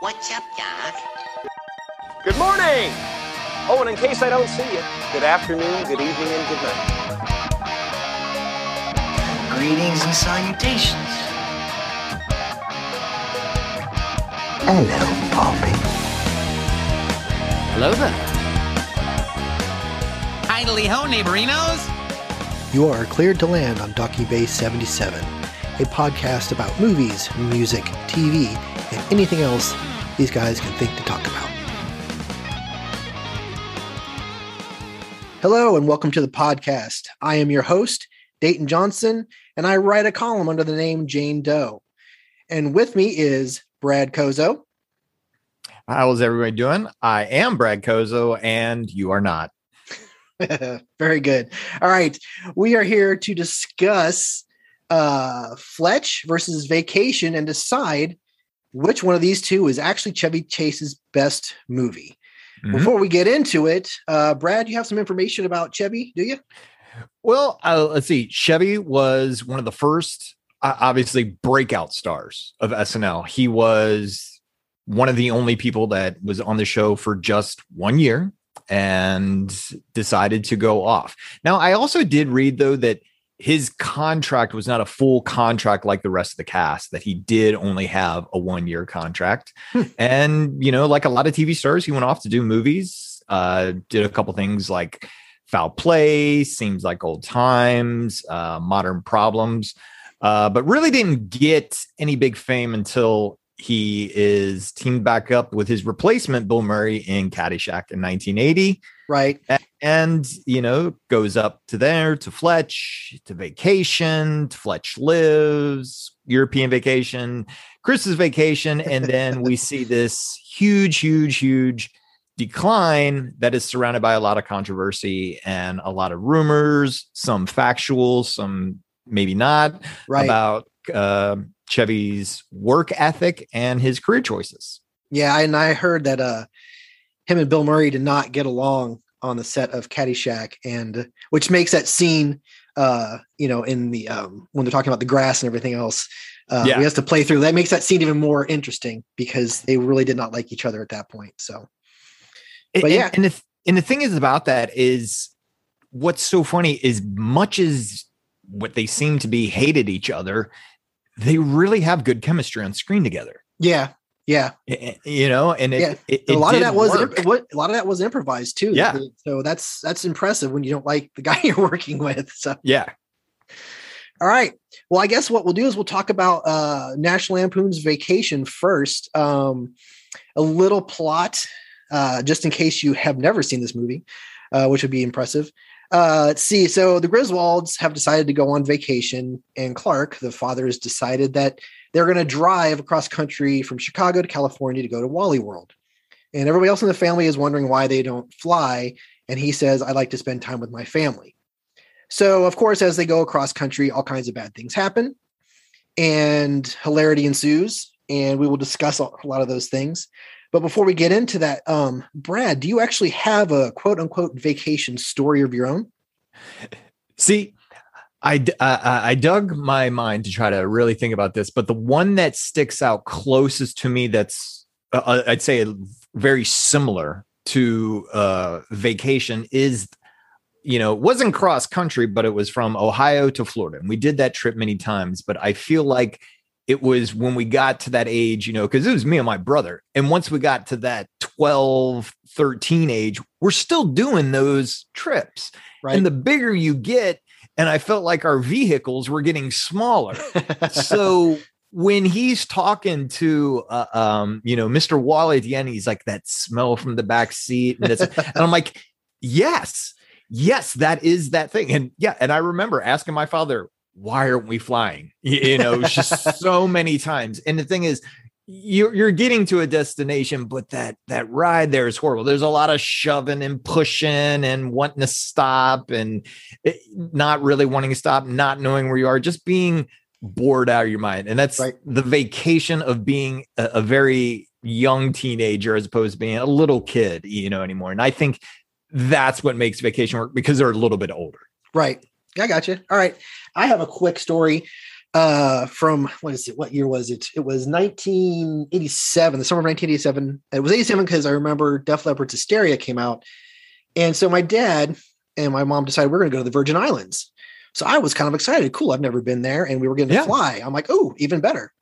What's up, Doc? Good morning! Oh, and in case I don't see you, good afternoon, good evening, and good night. Greetings and salutations. Hello, Poppy. Hello there. Idly ho, neighborinos. You are cleared to land on Docking Bay 77, a podcast about movies, music, TV, and anything else these guys can think to talk about. Hello, and welcome to the podcast. I am your host, Dayton Johnson, and I write a column under the name Jane Doe. And with me is Brad Kozo. How's everybody doing? I am Brad Kozo, and you are not. Very good. All right. We are here to discuss uh, Fletch versus Vacation and decide which one of these two is actually Chevy Chase's best movie. Mhm. Before we get into it, uh, Brad, you have some information about Chevy, do you? Well, uh, let's see. Chevy was one of the first, uh, obviously, breakout stars of SNL. He was one of the only people that was on the show for just one year and decided to go off. Now, I also did read, though, that his contract was not a full contract like the rest of the cast, that he did only have a one year contract. and, you know, like a lot of TV stars, he went off to do movies, uh, did a couple things like foul play, seems like old times, uh, modern problems, uh, but really didn't get any big fame until he is teamed back up with his replacement, Bill Murray, in Caddyshack in 1980 Right. And you know goes up to there to fletch to vacation to fletch lives european vacation christmas vacation and then we see this huge huge huge decline that is surrounded by a lot of controversy and a lot of rumors some factual some maybe not Right. about uh, chevy's work ethic and his career choices yeah. And I heard that uh, him and Bill Murray did not get along on the set of Caddyshack, and which makes that scene, uh, you know, in the um, when they're talking about the grass and everything else. Uh, Yeah. He has to play through that makes that scene even more interesting because they really did not like each other at that point. So But and- yeah. and the th- and the thing is about that is what's so funny is much as what they seem to be hated each other, they really have good chemistry on screen together. yeah, yeah. You know, and it, Yeah. it- a lot of that was what a lot of that was improvised too. Yeah. So that's that's impressive when you don't like the guy you're working with. So yeah. all right. Well, I guess what we'll do is we'll talk about uh National Lampoon's Vacation first. Um a little plot, uh, just in case you have never seen this movie, uh, which would be impressive. Uh, let's see. So the Griswolds have decided to go on vacation, and Clark, the father, has decided that they're going to drive across country from Chicago to California to go to Walley World. And everybody else in the family is wondering why they don't fly. And he says, I like to spend time with my family. So, of course, as they go across country, all kinds of bad things happen and hilarity ensues. And we will discuss a lot of those things. But before we get into that, um, Brad, do you actually have a quote unquote vacation story of your own? See, I, uh, uh, I dug my mind to try to really think about this, but the one that sticks out closest to me that's uh, uh, I'd say very similar to uh, vacation is you know it wasn't cross country but it was from ohio to florida and we did that trip many times but i feel like it was when we got to that age you know because it was me and my brother and once we got to that 12 13 age we're still doing those trips Right. and the bigger you get and i felt like our vehicles were getting smaller. So when he's talking to uh, um you know mr walley at the end he's like that smell from the back seat and, and i'm like yes yes that is that thing. And yeah and i remember asking my father why aren't we flying? You, know just so many times. And the thing is you're, you're getting to a destination but that that ride there is horrible there's a lot of shoving and pushing and wanting to stop and it, not really wanting to stop not knowing where you are just being bored out of your mind and that's Right. the vacation of being a, a very young teenager as opposed to being a little kid you know anymore and i think that's what makes vacation work because they're a little bit older Right. I got you. All right. I have a quick story uh, from what is it? What year was it? It was 1987, the summer of 1987. It was 87 because I remember Def Leppard's Hysteria came out. And so my dad and my mom decided we're going to go to the Virgin Islands. So I was kind of excited. Cool. I've never been there. And we were going to Yeah. fly. I'm like, oh, even better.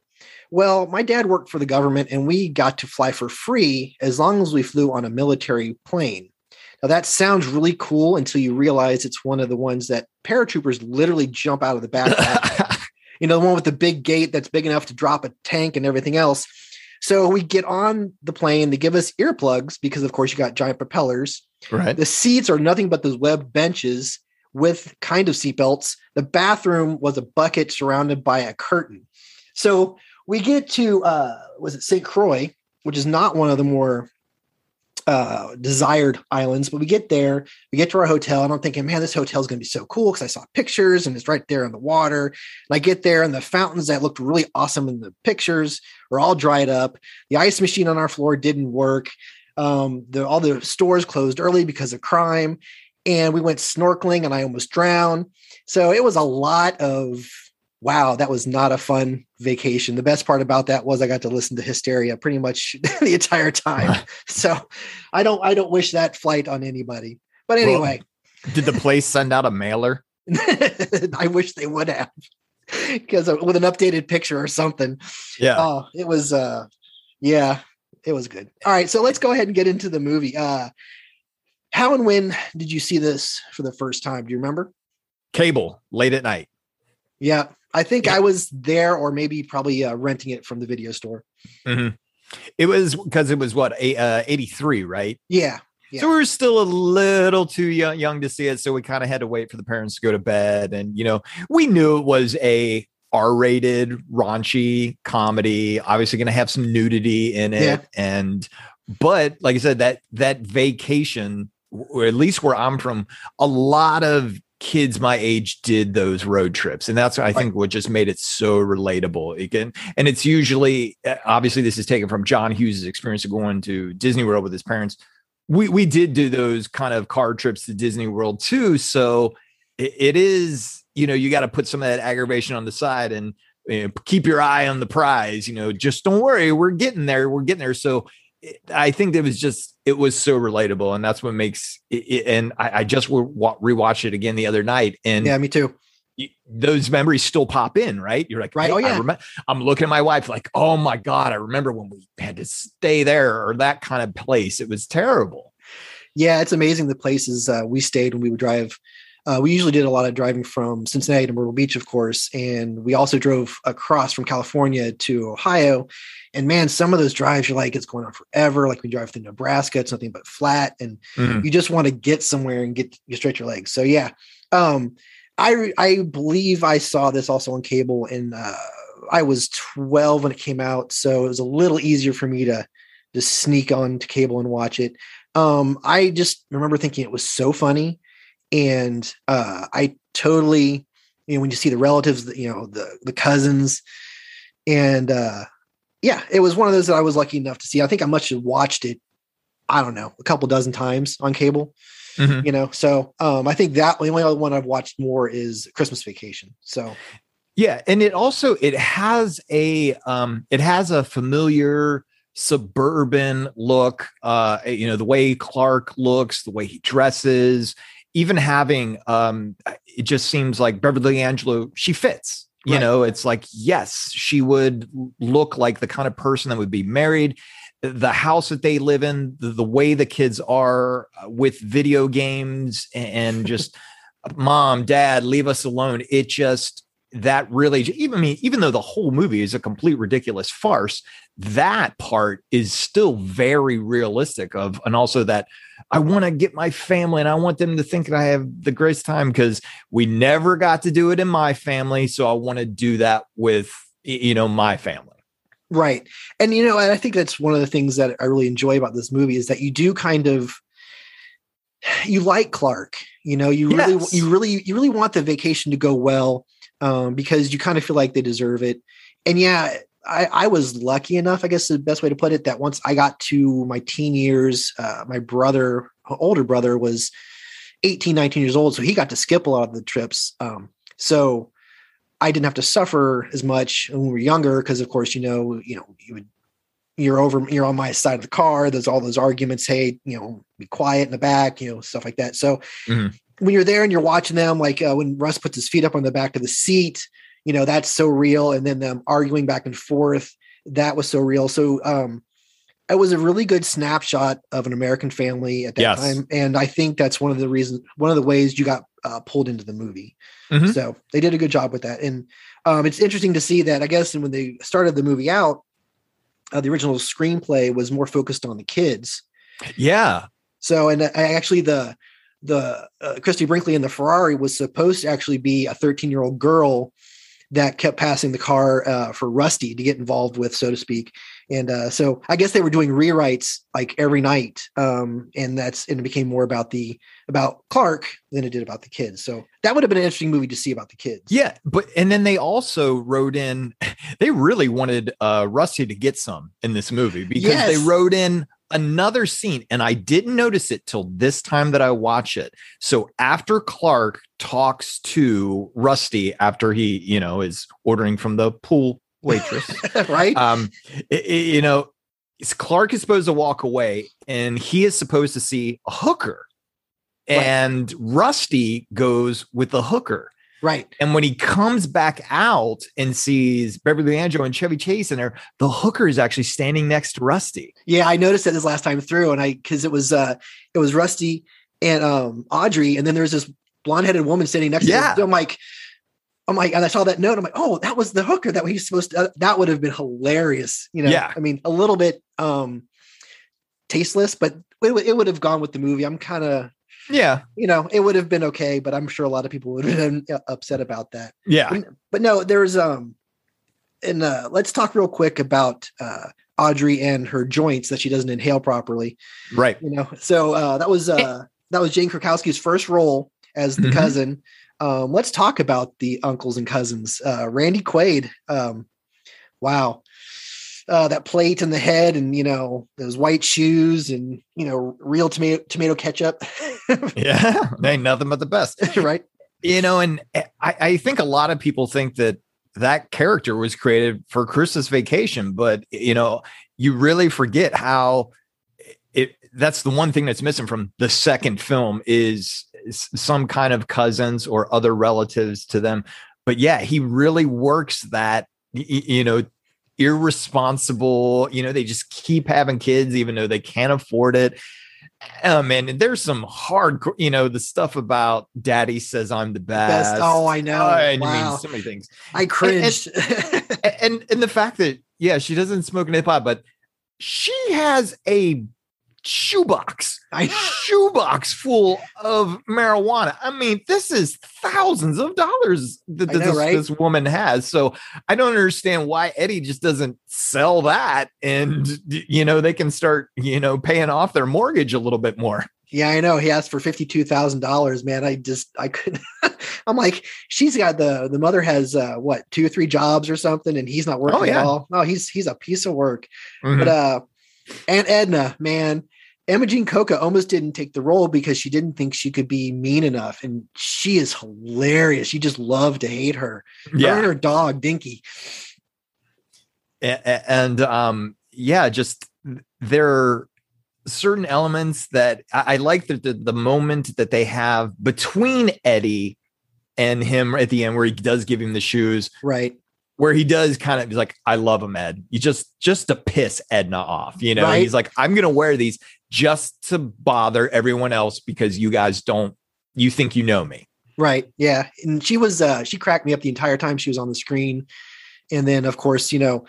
Well, my dad worked for the government and we got to fly for free as long as we flew on a military plane. Now that sounds really cool until you realize it's one of the ones that paratroopers literally jump out of the back. you know, the one with the big gate that's big enough to drop a tank and everything else. So we get on the plane. They give us earplugs because, of course, you got giant propellers. right. The seats are nothing but those web benches with kind of seatbelts. The bathroom was a bucket surrounded by a curtain. So we get to uh was it St. Croix, which is not one of the more uh desired islands, but we get there, we get to our hotel, and I'm thinking, man, this hotel is gonna be so cool because I saw pictures and it's right there in the water. And I get there, and the fountains that looked really awesome in the pictures are all dried up. The ice machine on our floor didn't work. Um, the all the stores closed early because of crime, and we went snorkeling, and I almost drowned. So it was a lot of wow, that was not a fun vacation. The best part about that was I got to listen to Hysteria pretty much the entire time. so I don't I don't wish that flight on anybody. But Well, anyway, Did the place send out a mailer? I wish they would have because with an updated picture or something. Yeah. Oh, it was uh yeah, it was good. All right, so let's go ahead and get into the movie. Uh how and when did you see this for the first time? Do you remember? Cable late at night. Yeah, I think Yeah. I was there or maybe probably uh, renting it from the video store. It was because it was what a, uh, 83, right? Yeah. Yeah. So we were still a little too young, young to see it. So we kind of had to wait for the parents to go to bed. And, you know, we knew it was a R rated, raunchy comedy, obviously going to have some nudity in it. Yeah. And, but like I said, that, that vacation, or at least where I'm from, a lot of kids my age did those road trips and that's i think what just made it so relatable again and it's usually uh, obviously this is taken from john hughes' experience of going to disney world with his parents. We we did do those kind of car trips to disney world too so it, it is you know you got to put some of that aggravation on the side and you know, keep your eye on the prize you know just don't worry we're getting there we're getting there. So I think it was just it was so relatable, and that's what makes it. and I, I just re- wa- rewatched it again the other night, and Yeah, me too. those memories still pop in, right? You're like, Right. "Hey, Oh, I yeah. remem- I'm looking at my wife like, oh my god, I remember when we had to stay there or that kind of place. It was terrible. Yeah, it's amazing the places uh, we stayed when we would drive. Uh, we usually did a lot of driving from Cincinnati to Myrtle Beach, of course, and we also drove across from California to Ohio. And man, some of those drives, you're like, it's going on forever. Like we drive through Nebraska, it's nothing but flat, and Mhm. you just want to get somewhere and get you stretch your legs. So yeah, um, I I believe I saw this also on cable, and uh, I was 12 when it came out, so it was a little easier for me to just sneak on to cable and watch it. Um, I just remember thinking it was so funny, and uh, I totally, you know, when you see the relatives, you know, the the cousins, and uh, yeah, it was one of those that I was lucky enough to see. I think I must have watched it. I don't know, a couple dozen times on cable Mhm. you know so um i think that the only other one i've watched more is christmas vacation so Yeah, and it also it has a um it has a familiar suburban look. Uh, you know the way Clark looks, the way he dresses, even having um, it just seems like Beverly D'Angelo. She fits. You Right. know, it's like yes, she would look like the kind of person that would be married. The house that they live in, the, the way the kids are uh, with video games and just mom, dad, leave us alone. It just that really even I mean, even though the whole movie is a complete ridiculous farce, that part is still very realistic of and also that I want to get my family and I want them to think that I have the greatest time because we never got to do it in my family. So I want to do that with you know my family. right and you know and i think that's one of the things that i really enjoy about this movie is that you do kind of you like clark you know you really Yes. you really you really want the vacation to go well um because you kind of feel like they deserve it and yeah I, I was lucky enough, I guess the best way to put it, that once I got to my teen years, uh, my brother, older brother, was 18, 19 years old. So he got to skip a lot of the trips. Um, so I didn't have to suffer as much when we were younger because, of course, you know, you know, you would you're over you're on my side of the car. There's all those arguments. Hey, you know, be quiet in the back. You know, stuff like that. So Mhm. When you're there and you're watching them, like uh, when Russ puts his feet up on the back of the seat, you know, that's so real. And then them arguing back and forth, that was so real. So um, it was a really good snapshot of an American family at that Yes. time, and I think that's one of the reasons, one of the ways you got uh, pulled into the movie. Mhm. So they did a good job with that, and um, it's interesting to see that. I guess when they started the movie out, uh, the original screenplay was more focused on the kids. Yeah. So, and I actually the the uh, Christie Brinkley in the Ferrari was supposed to actually be a 13 year old girl that kept passing the car uh, for Rusty to get involved with, so to speak. And uh, so I guess they were doing rewrites like every night, um, and that's and it became more about the about Clark than it did about the kids. So that would have been an interesting movie to see about the kids. Yeah, but and then they also wrote in they really wanted uh Rusty to get some in this movie because they wrote in another scene and I didn't notice it till this time that I watch it. So after Clark talks to Rusty after he, you know, is ordering from the pool waitress, right? um i- i- you know, Clark is supposed to walk away and he is supposed to see a hooker. Right. And Rusty goes with the hooker. Right. And when he comes back out and sees Beverly D'Angelo and Chevy Chase in there, the hooker is actually standing next to Rusty. Yeah, I noticed that this last time through, and I because it was uh it was Rusty and um Audrey, and then there's this blonde headed woman standing next Yeah. to him. I'm like, I'm like, and I saw that note. I'm like, oh, that was the hooker that we was supposed to. uh, that would have been hilarious. You know, Yeah. I mean, a little bit um tasteless, but it, it would have gone with the movie. I'm kind of, Yeah. you know, it would have been okay, but I'm sure a lot of people would have been uh, upset about that. Yeah. But, but no, there's um, and uh, let's talk real quick about uh Audrey and her joints that she doesn't inhale properly Right. you know so uh that was uh that was jane krakowski's first role as the Mhm. cousin um let's talk about the uncles and cousins uh randy quaid um wow uh that plate in the head and you know those white shoes and you know real tomato tomato ketchup Yeah. ain't nothing but the best. right You know, and I, I think a lot of people think that that character was created for Christmas vacation, but you know, you really forget how it that's the one thing that's missing from the second film is some kind of cousins or other relatives to them. But yeah, he really works that you know irresponsible, you know, they just keep having kids even though they can't afford it. Oh man, there's some hard, you know, the stuff about daddy says I'm the best. best oh i know Oh, and I mean, wow so many things. i cringed A- And and the fact that yeah, she doesn't smoke any pot, but she has a shoebox, I- shoebox full of marijuana. I mean, this is thousands of dollars that know, this, right? this woman has. So I don't understand why Eddie just doesn't sell that, and you know they can start you know paying off their mortgage a little bit more. Yeah, I know. He asked for fifty-two thousand dollars. Man, I just I couldn't. I'm like, she's got the the mother has uh what two or three jobs or something, and he's not working Oh, yeah. at all. No, he's he's a piece of work. Mhm. But uh, Aunt Edna, man, Imogene Coca almost didn't take the role because she didn't think she could be mean enough, and she is hilarious. You just love to hate her. Her yeah, and her dog Dinky. A- a- and um yeah just there are certain elements that i, I like the, the the moment that they have between eddie and him at the end where he does give him the shoes Right. where he does kind of he's like i love him ed you just just to piss edna off you know Right. he's like i'm gonna wear these just to bother everyone else because you guys don't you think you know me Right. Yeah. And she was uh she cracked me up the entire time she was on the screen. And then of course, you know,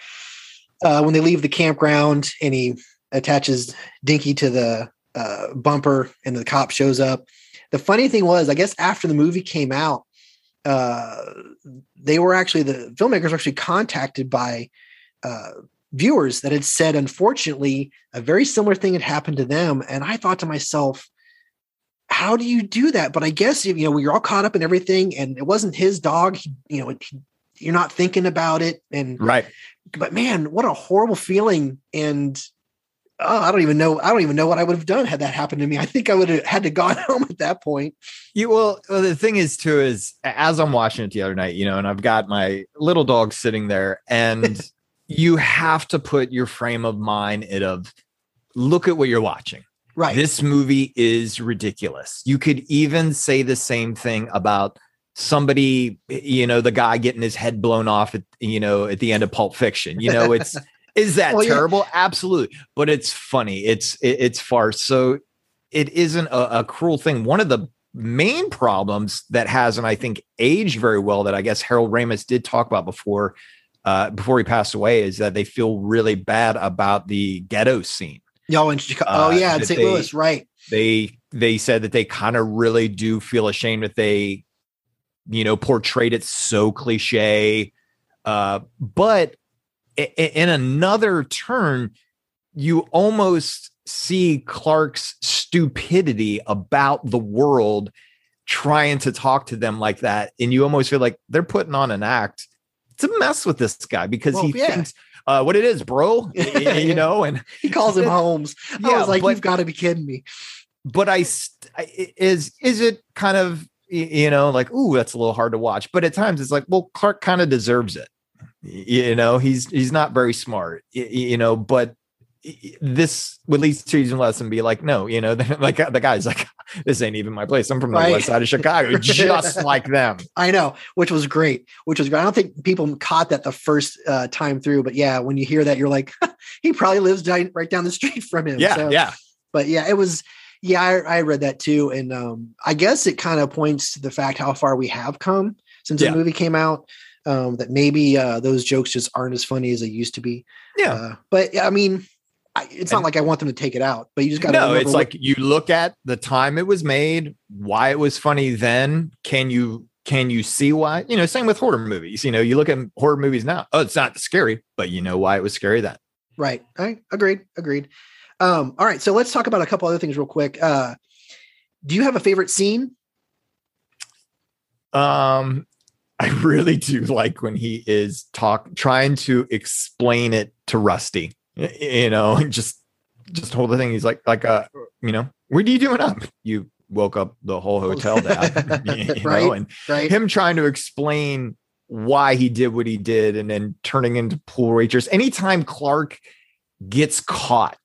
uh when they leave the campground and he attaches Dinky to the uh bumper and the cop shows up. The funny thing was, I guess after the movie came out, uh they were actually the filmmakers were actually contacted by uh viewers that had said unfortunately a very similar thing had happened to them and i thought to myself how do you do that? But I guess you know you're all caught up in everything, and it wasn't his dog. He, you know, he, you're not thinking about it, and right but man, what a horrible feeling! And oh, I don't even know. I don't even know what I would have done had that happened to me. I think I would have had to gone home at that point. You well, well, the thing is too is as I'm watching it the other night, you know, and I've got my little dog sitting there, and you have to put your frame of mind in of look at what you're watching. Right. This movie is ridiculous. You could even say the same thing about somebody, you know, the guy getting his head blown off at, you know, at the end of Pulp Fiction. You know, it's is that Well, yeah. terrible? Absolutely. But it's funny. It's it, it's farce. So it isn't a, a cruel thing. One of the main problems that has, and I think, aged very well that I guess Harold Ramis did talk about before uh, before he passed away is that they feel really bad about the ghetto scene Y'all in Chicago. Uh, oh yeah, in St. they- Louis, right? they they said that they kind of really do feel ashamed that they you know portrayed it so cliche uh but i- i- in another turn you almost see clark's stupidity about the world trying to talk to them like that and you almost feel like they're putting on an act to mess with this guy because Well, he yeah. thinks uh what it is bro you know and He calls him Holmes. I was like, but- you've got to be kidding me. but I is is it kind of you know like ooh that's a little hard to watch but at times it's like well Clark kind of deserves it you know he's he's not very smart you know but this would lead to his lesson be like no you know like the guy's like this ain't even my place i'm from the Right. west side of chicago just like them I know, which was great. Which was great. I don't think people caught that the first uh, time through, but yeah, when you hear that, you're like, he probably lives right down the street from him. yeah So- yeah but yeah, it was. Yeah, I, I read that too, and um, I guess it kind of points to the fact how far we have come since Yeah. the movie came out. Um, that maybe uh, those jokes just aren't as funny as they used to be. yeah Uh, but I mean, it's not And- like I want them to take it out, but you just got to. no it's like you look at the time it was made why it was funny then can you can you see why you know same with horror movies you know you look at horror movies now oh it's not scary but you know why it was scary then right. I agreed. Agreed. Um, all right, so let's talk about a couple other things real quick. Uh, do you have a favorite scene? um i really do like when he is talk trying to explain it to rusty you know just just hold the thing he's like like uh you know what are you doing up you woke up the whole hotel dad you know Right. and Right. him trying to explain why he did what he did and then turning into pool waitress. Anytime Clark gets caught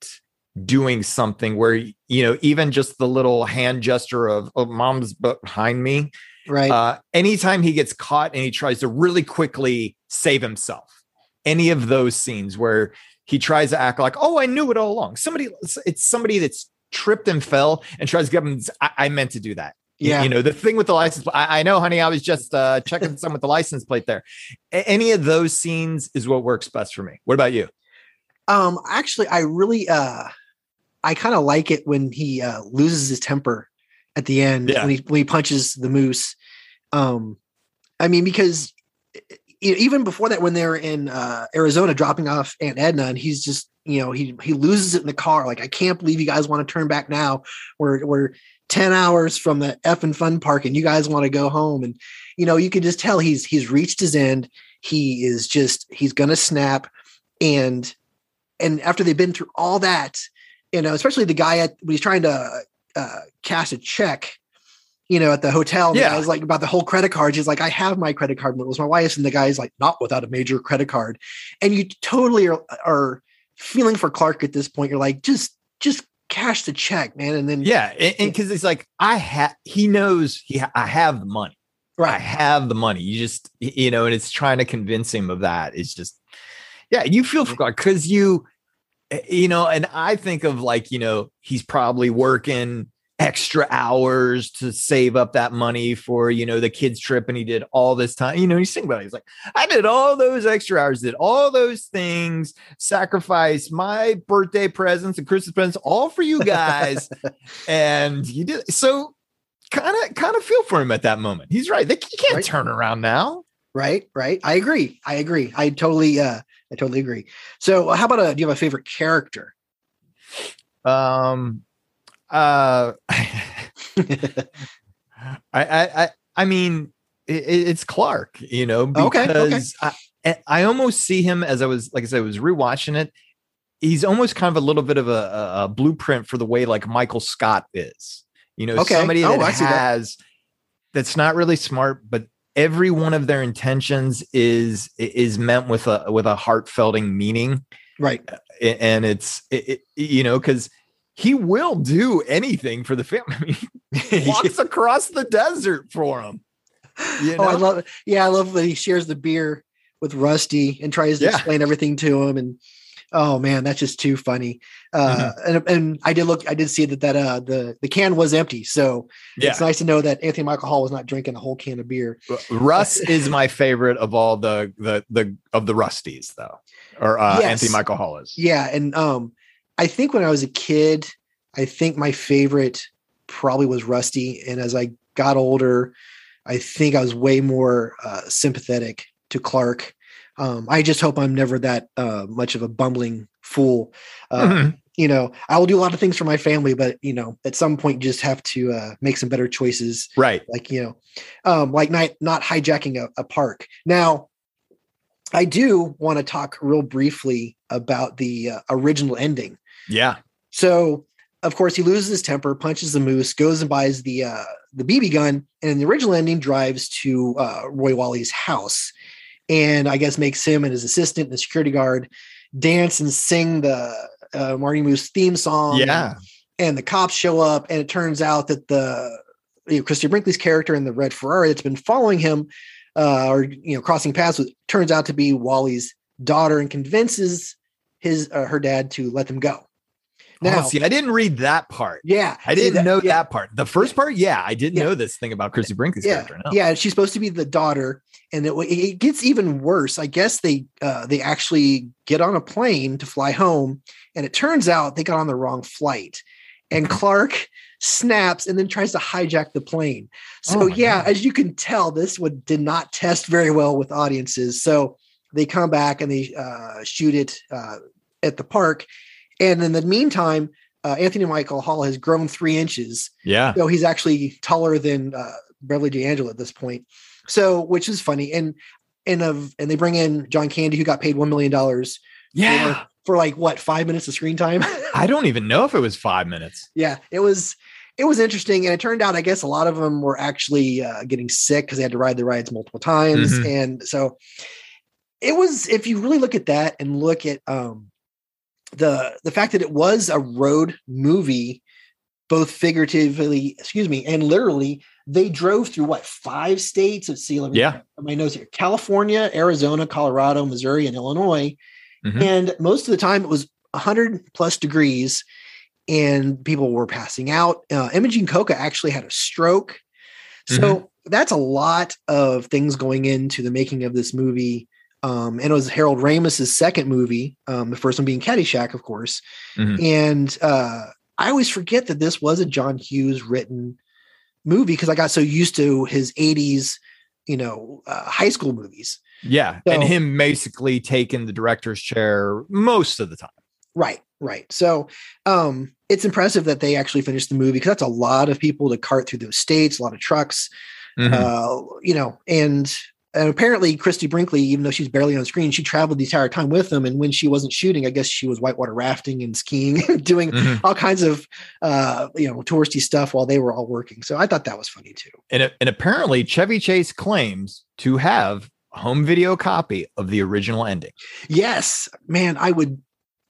doing something where, you know, even just the little hand gesture of, oh, mom's behind me, right. uh, anytime he gets caught and he tries to really quickly save himself, any of those scenes where he tries to act like, oh, I knew it all along. Somebody, it's somebody that's tripped and fell and tries to give him, I, I meant to do that. Yeah. You know, the thing with the license, I, I know, honey, I was just uh, checking some with the license plate there. A- any of those scenes is what works best for me. What about you? Um, actually, I really, uh, I kind of like it when he uh, loses his temper at the end Yeah. when he when he punches the moose. Um, I mean, because e- even before that, when they're in uh, Arizona dropping off Aunt Edna, and he's just you know he he loses it in the car. Like I can't believe you guys want to turn back now. We're we're ten hours from the effing fun park, and you guys want to go home. And you know you can just tell he's he's reached his end. He is just he's gonna snap, and and after they've been through all that, you know, especially the guy at when he's trying to uh, cash a check, you know, at the hotel. Yeah. guy's like about the whole credit card. He's like, I have my credit card, it was my wife's, and the guy's like, not without a major credit card. And you totally are, are feeling for Clark at this point. You're like, just just cash the check, man. And then Yeah, and because it's like I have, he knows he, ha- I have the money. Right. I have the money. You just, you know, and it's trying to convince him of that. It's just, yeah, you feel for Clark because you, eh, you know, and I think of like, you know, he's probably working extra hours to save up that money for, you know, the kids' trip. And he did all this time, you know, he's thinking about it. He's like, I did all those extra hours, did all those things, sacrifice my birthday presents and Christmas presents, all for you guys. and you did so kind of kind of feel for him at that moment. He's right. They, you can't Right. turn around now. right, right. I agree. I agree. I totally, uh, I totally agree. So, how about a? Do you have a favorite character? Um, uh, I, I, I, I mean, it, it's Clark, you know, Okay, okay. because I, I almost see him as I was, like I said, I was rewatching it. he's almost kind of a little bit of a, a, blueprint for the way like Michael Scott is. You know, Okay. somebody Oh, that I see that. has that's not really smart, but every one of their intentions is is meant with a with a heartfelting meaning, Right. And it's it, it- you know because he will do anything for the family. He walks across the desert for him. You Oh, I love it. Yeah, I love that he shares the beer with Rusty and tries to Yeah. explain everything to him. And oh man, that's just too funny. Uh, Mm-hmm. and, and I did look, I did see that that uh, the the can was empty, so yeah. it's nice to know that Anthony Michael Hall was not drinking a whole can of beer. Russ is my favorite of all the the the of the Rusties though, or uh, Yes. Anthony Michael Hall is. Yeah, and um, I think when I was a kid, I think my favorite probably was Rusty, and as I got older, I think I was way more uh, sympathetic to Clark. Um, I just hope I'm never that uh, much of a bumbling fool. Uh, Mhm. You know, I will do a lot of things for my family, but you know, at some point, you just have to uh, make some better choices. Right. Like you know, um, like not not hijacking a, a park. Now, I do want to talk real briefly about the uh, original ending. Yeah. So, of course, he loses his temper, punches the moose, goes and buys the uh, the BB gun, and in the original ending, drives to uh, Roy Walley's house, and I guess makes him and his assistant, and the security guard, dance and sing the uh, Marty Moose theme song. Yeah. and the cops show up, and it turns out that the you know, Christie Brinkley's character in the red Ferrari that's been following him, uh, or you know, crossing paths with, turns out to be Walley's daughter, and convinces his uh, her dad to let them go. Now, oh, see, I didn't read that part. yeah, I didn't know yeah, that part. The first part, yeah, I did Yeah. know this thing about Chrissy Brinkley's Yeah, character. No. yeah, she's supposed to be the daughter, and it, it gets even worse. I guess they uh, they actually get on a plane to fly home, and it turns out they got on the wrong flight, and Clark snaps and then tries to hijack the plane. So Oh, yeah, no. as you can tell, this would did not test very well with audiences. So they come back and they uh, shoot it uh, at the park, and in the meantime. Uh, Anthony Michael Hall has grown three inches, Yeah. so he's actually taller than uh, Beverly D'Angelo at this point. So, which is funny, and and of and they bring in John Candy, who got paid one million dollars Yeah. for, for like what five minutes of screen time. I don't even know if it was five minutes. yeah, it was it was interesting, and it turned out I guess a lot of them were actually uh, getting sick because they had to ride the rides multiple times, Mhm. and so it was. If you really look at that and look at um, the the fact that it was a road movie both figuratively excuse me and literally they drove through what five states let's see let me Yeah. my notes here california arizona colorado missouri and illinois. Mhm. and most of the time it was 100 plus degrees and people were passing out. Uh, imogene coca actually had a stroke. So that's a lot of things going into the making of this movie um, and it was Harold Ramis's second movie, um, the first one being Caddyshack, of course. Mhm. And uh, I always forget that this was a John Hughes written movie because I got so used to his '80s, you know, uh, high school movies. Yeah. and him basically taking the director's chair most of the time. Right, right. So um, it's impressive that they actually finished the movie because that's a lot of people to cart through those states, a lot of trucks. Mhm. uh, you know, and and apparently Christie Brinkley, even though she's barely on screen, she traveled the entire time with them. And when she wasn't shooting, I guess she was whitewater rafting and skiing, and doing Mhm. all kinds of uh, you know touristy stuff while they were all working. So I thought that was funny too. and, and apparently Chevy Chase claims to have a home video copy of the original ending. Yes, man, I would,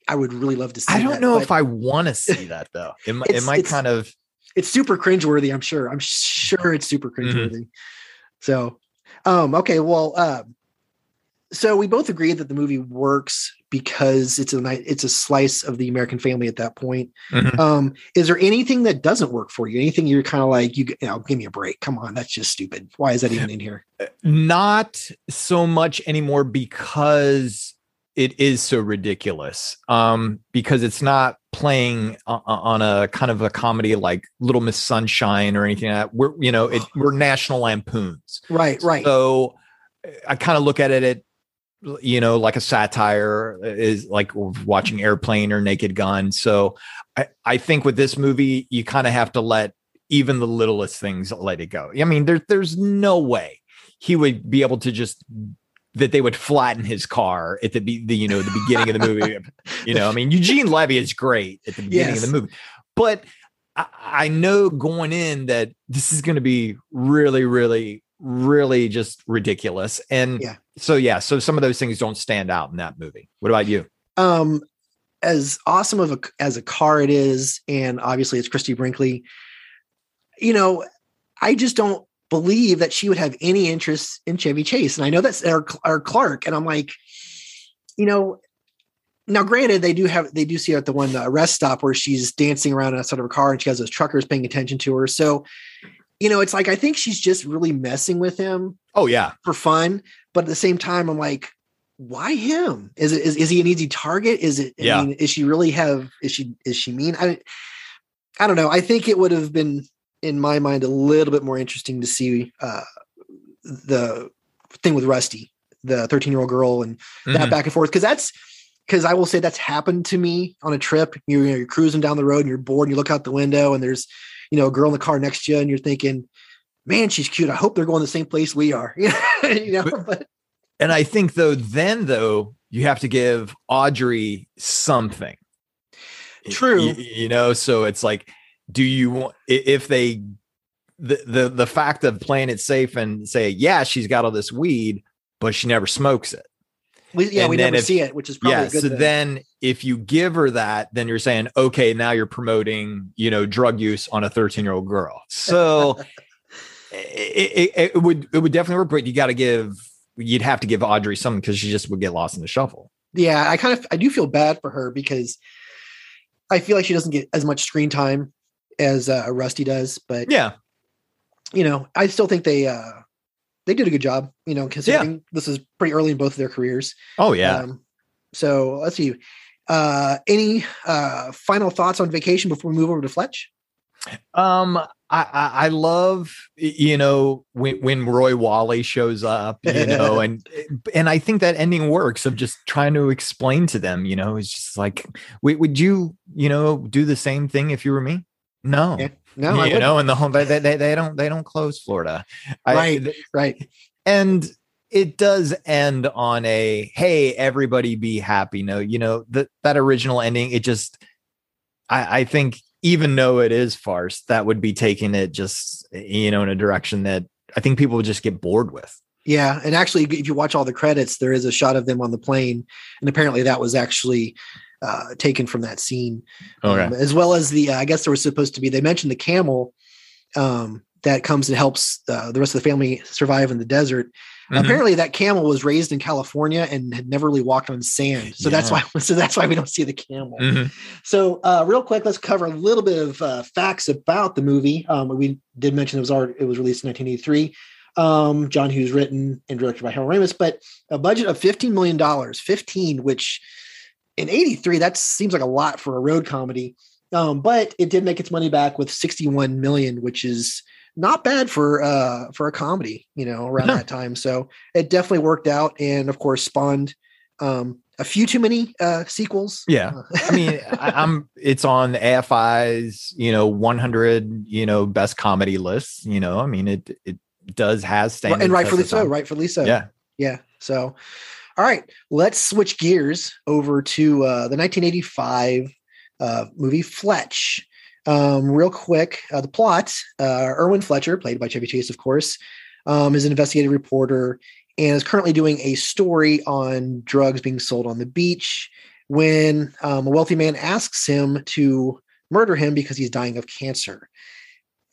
I would really love to see. I don't that, know if I want to see that though. It, mi- it might kind of it's super cringeworthy. I'm sure. I'm sure it's super Mm-hmm. cringeworthy. So, um, okay, well, um, so we both agree that the movie works because it's a it's a slice of the American family at that point. Mhm. Um, is there anything that doesn't work for you? Anything you're kind of like, you, you know, give me a break. Come on, that's just stupid. Why is that even in here? not so much anymore because it is so ridiculous um because it's not playing on a kind of a comedy like little miss sunshine or anything like that. We're you know it, we're national lampoons. Right, right. so i kind of look at it at you know like a satire is like watching airplane or naked gun. So i i think with this movie you kind of have to let even the littlest things let it go. I mean there, there's no way he would be able to just that they would flatten his car at the, be- the you know the beginning of the movie. You know, I mean, Eugene Levy is great at the beginning Yes. of the movie, but I, I know going in that this is going to be really, really, really just ridiculous. And Yeah. so yeah, so some of those things don't stand out in that movie. What about you? um as awesome of a as a car it is and obviously it's christie brinkley you know i just don't believe that she would have any interest in chevy chase and i know that's our, our clark and i'm like you know now granted they do have they do see her at the one uh, rest stop where she's dancing around outside of her car and she has those truckers paying attention to her so you know it's like i think she's just really messing with him Oh yeah, for fun, but at the same time, I'm like, why him? Is it is, is he an easy target? Is it? I Yeah. mean, is she really have? Is she is she mean? I I don't know. I think it would have been in my mind a little bit more interesting to see uh, the thing with Rusty, the 13 year old girl, and that Mhm. back and forth because that's because I will say that's happened to me on a trip. You're, you're cruising down the road and you're bored and you look out the window and there's you know a girl in the car next to you and you're thinking, man, she's cute. I hope they're going the same place we are. you know, But- but And I think though, then though, you have to give Audrey something. True. Y- You, know, so it's like, do you want if they the the the fact of playing it safe and say, yeah, she's got all this weed, but she never smokes it. we, yeah, and we never if- see it, which is probably yeah. a good So thing. then if you give her that, then you're saying, okay, now you're promoting, you know, drug use on a 13 year old girl. So it, it, it would it would definitely work, but you got to give you'd have to give Audrey something because she just would get lost in the shuffle. yeah, I kind of I do feel bad for her because I feel like she doesn't get as much screen time as uh, Rusty does, but Yeah. you know, I still think they uh they did a good job, you know, considering this is pretty early in both of their careers. Oh yeah. Um, so let's see. Uh any uh final thoughts on vacation before we move over to Fletch? Um, I, I I love you know when when Roy Walley shows up, you know, and and I think that ending works of just trying to explain to them, you know, it's just like, would you you know do the same thing if you were me? No, Yeah. No, I you know, and the home they, they they don't they don't close Florida, Right. th- right. and it does end on a hey everybody be happy no you know that that original ending it just i i think even though it is farce that would be taking it just you know in a direction that i think people would just get bored with Yeah, and actually, if you watch all the credits, there is a shot of them on the plane, and apparently that was actually uh, taken from that scene, um, as well as the. Uh, I guess there was supposed to be. They mentioned the camel um, that comes and helps uh, the rest of the family survive in the desert. Mhm. Apparently, that camel was raised in California and had never really walked on sand, so that's why. So that's why we don't see the camel. Mhm. So, uh, real quick, let's cover a little bit of uh, facts about the movie. Um, we did mention it was already, it was released in 1983. Um, John Hughes written and directed by Harold Ramis, but a budget of 15 million dollars, 15, which in 83 that seems like a lot for a road comedy. Um, but it did make its money back with 61 million, which is not bad for uh for a comedy, you know, around that time. So it definitely worked out, and of course spawned um a few too many uh sequels. Yeah. I mean, I, I'm. It's on AFI's, you know, 100, you know, best comedy lists. You know, I mean, it it does has standing and rightfully so, rightfully so. Yeah. Yeah. So, all right, let's switch gears over to uh, the 1985 uh, movie Fletch. Um, real quick, uh, the plot: uh, Irwin Fletcher, played by Chevy Chase, of course, um, is an investigative reporter and is currently doing a story on drugs being sold on the beach. When um, a wealthy man asks him to murder him because he's dying of cancer,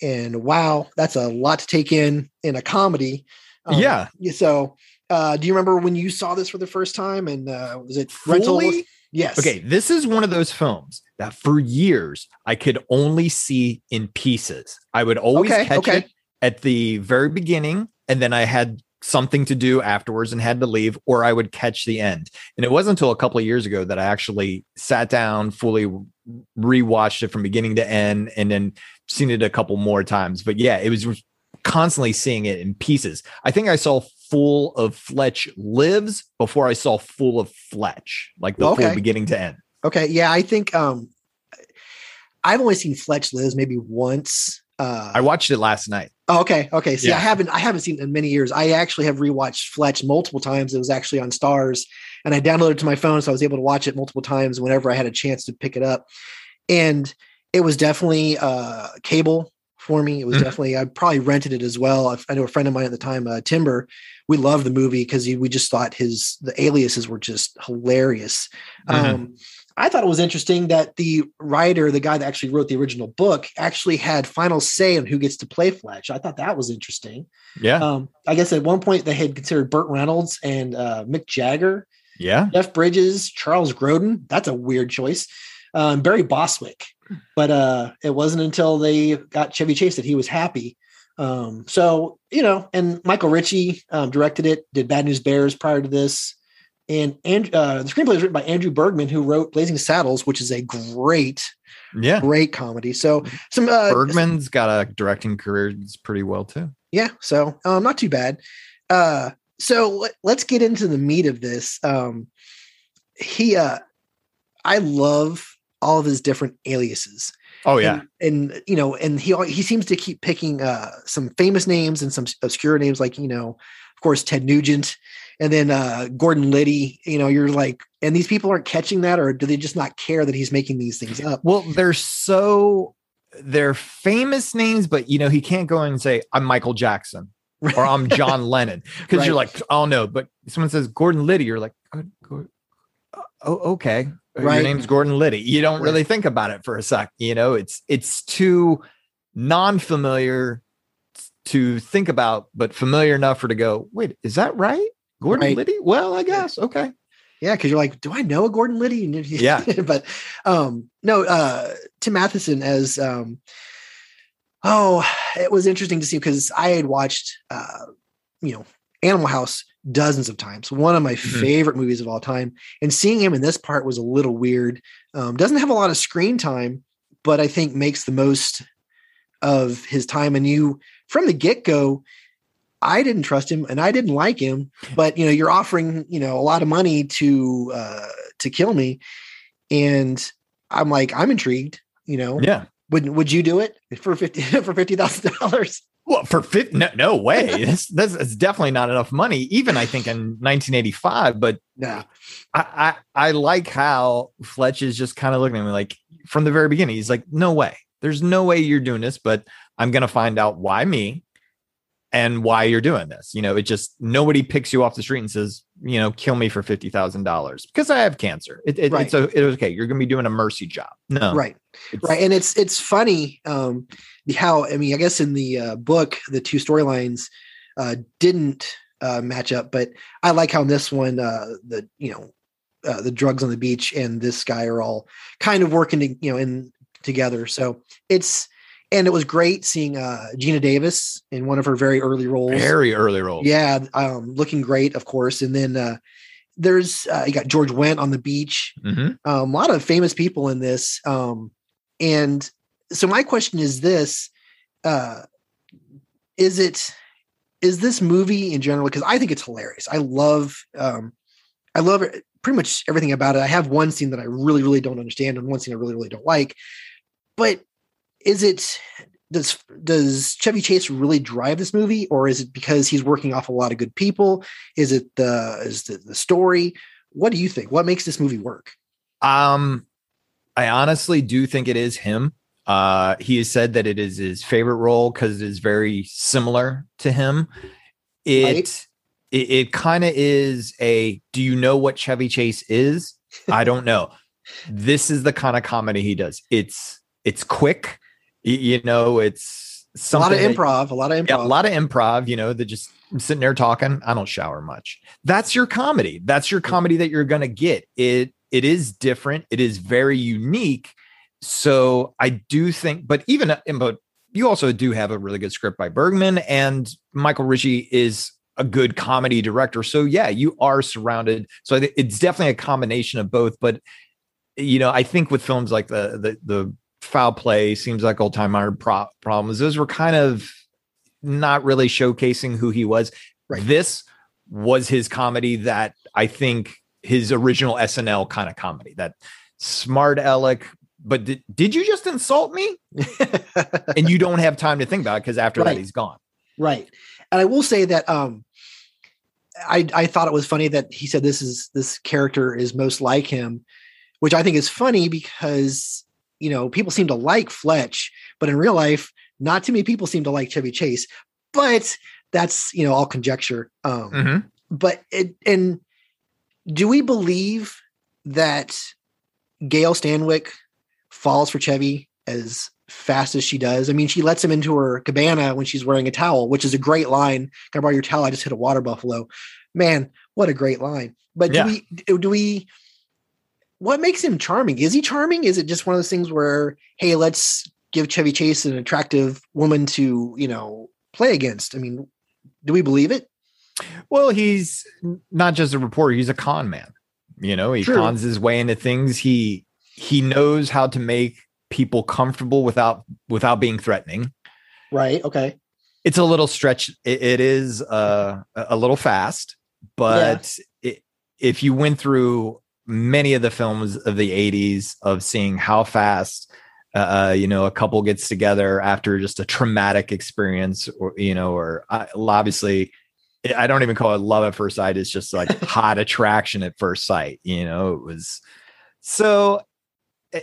and wow, that's a lot to take in in a comedy. Um, Yeah. So, uh, do you remember when you saw this for the first time? And uh, was it rental? Fully? Yes. Okay, this is one of those films that for years I could only see in pieces. I would always Okay, catch okay. it at the very beginning, and then I had something to do afterwards and had to leave, or I would catch the end. And it wasn't until a couple of years ago that I actually sat down, fully rewatched it from beginning to end, and then seen it a couple more times. But yeah, it was constantly seeing it in pieces. I think I saw full of Fletch lives before I saw full of Fletch, like the Okay. full beginning to end. Okay. Yeah, I think um, I've only seen Fletch Lives maybe once. Uh, I watched it last night. Oh, okay. Okay. See, I haven't I haven't seen it in many years. I actually have rewatched Fletch multiple times. It was actually on Starz, and I downloaded it to my phone, so I was able to watch it multiple times whenever I had a chance to pick it up. And it was definitely uh, cable for me. It was Mhm. definitely I probably rented it as well. I, I know a friend of mine at the time, uh, Timber. We loved the movie because we just thought his the aliases were just hilarious. Mhm. Um, I thought it was interesting that the writer, the guy that actually wrote the original book, actually had final say on who gets to play Fletch. I thought that was interesting. Yeah. Um, I guess at one point they had considered Burt Reynolds and uh, Mick Jagger, yeah. Jeff Bridges, Charles Grodin. That's a weird choice. Um, Barry Bostwick, but uh, it wasn't until they got Chevy Chase that he was happy. Um, so you know, and Michael Ritchie um, directed it, did Bad News Bears prior to this, and and uh, the screenplay is written by Andrew Bergman, who wrote Blazing Saddles, which is a great, Yeah. great comedy. So some uh, Bergman's got a directing career that's pretty well too. yeah so um not too bad uh so let, let's get into the meat of this um he uh i love all of his different aliases Oh yeah. and, and you know and he he seems to keep picking uh some famous names and some obscure names like you know of course ted nugent and then uh gordon liddy you know you're like and these people aren't catching that or do they just not care that he's making these things up Well, they're so they're famous names, but you know, he can't go in and say, I'm Michael Jackson or I'm John Lennon. Because you're Right. like, oh no, but someone says Gordon Liddy, you're like, "Oh, Gor- oh, okay. Your name's Gordon Liddy. You don't really think about it for a sec. You know, it's it's too non-familiar to think about, but familiar enough for to go, wait, is that right? Gordon Right. Liddy? Well, I guess. Okay. Yeah, because you're like, do I know a Gordon Liddy? And if you- Yeah. but um, no, uh, Tim Matheson as um, oh, it was interesting to see because I had watched uh, you know, Animal House dozens of times. One of my Mhm. favorite movies of all time, and seeing him in this part was a little weird. Um, doesn't have a lot of screen time, but I think makes the most of his time. And you, from the get go, I didn't trust him and I didn't like him, but you know, you're offering, you know, a lot of money to uh to kill me. And I'm like, I'm intrigued, you know. Yeah. Would would you do it for fifty for fifty thousand dollars? Well, for fifty, no, no way. that's, that's, that's definitely not enough money, even I think in 1985. But yeah, I, I, I like how Fletch is just kind of looking at me like from the very beginning. He's like, no way. There's no way you're doing this, but I'm going to find out why me and why you're doing this. You know, it just nobody picks you off the street and says, you know, kill me for fifty thousand dollars because I have cancer. It, it, Right. It's a, it's okay. You're going to be doing a mercy job. No, Right. Right and it's it's funny um how i mean i guess in the uh, book the two storylines uh didn't uh match up but i like how in this one uh the you know uh, the drugs on the beach and this guy are all kind of working to, you know in together so it's and it was great seeing uh geena davis in one of her very early roles Very early role. yeah um looking great of course and then uh there's uh, you got george wendt on the beach Mhm. um, a lot of famous people in this. Um, and so my question is this, uh, is it, is this movie in general? Cause I think it's hilarious. I love, um, I love pretty much everything about it. I have one scene that I really, really don't understand and one scene I really, really don't like, but is it, does, does Chevy Chase really drive this movie or is it because he's working off a lot of good people? Is it the, is the, the story? What do you think? What makes this movie work? Um, I honestly do think it is him. Uh, he has said that it is his favorite role because it is very similar to him. It Right. it, it kind of is a. Do you know what Chevy Chase is? I don't know. This is the kind of comedy he does. It's it's quick. You know, it's a lot of that- improv, a lot of improv. yeah, a lot of improv, you know, that just I'm sitting there talking. I don't shower much. That's your comedy. That's your comedy that you're gonna get. It it is different. It is very unique. So I do think, but even but you also do have a really good script by Bergman, and Michael Ritchie is a good comedy director. So yeah, you are surrounded. So it's definitely a combination of both. But you know, I think with films like the the the foul play seems like old time iron pro- problems. Those were kind of not really showcasing who he was. Right. This was his comedy that I think his original SNL kind of comedy, that smart aleck, but did, did you just insult me? and you don't have time to think about it because after Right. that he's gone. Right. And I will say that um I I thought it was funny that he said this is this character is most like him, which I think is funny because you know people seem to like Fletch, but in real life, not too many people seem to like Chevy Chase. But that's you know all conjecture. Um Mhm. but it and do we believe that Gail Stanwyk falls for Chevy as fast as she does? I mean, she lets him into her cabana when she's wearing a towel, which is a great line. Can I borrow your towel? I just hit a water buffalo. Man, what a great line. But do Yeah. we do we what makes him charming? Is he charming? Is it just one of those things where, hey, let's give Chevy Chase an attractive woman to, you know, play against? I mean, do we believe it? Well, he's not just a reporter; he's a con man. You know, he True. cons his way into things. He he knows how to make people comfortable without without being threatening. Right. Okay. It's a little stretch. It, it is uh, a a little fast, but it, if you went through many of the films of the '80s of seeing how fast. Uh, you know, a couple gets together after just a traumatic experience, or you know, or uh, obviously, I don't even call it love at first sight. It's just like hot attraction at first sight. You know, it was so, eh,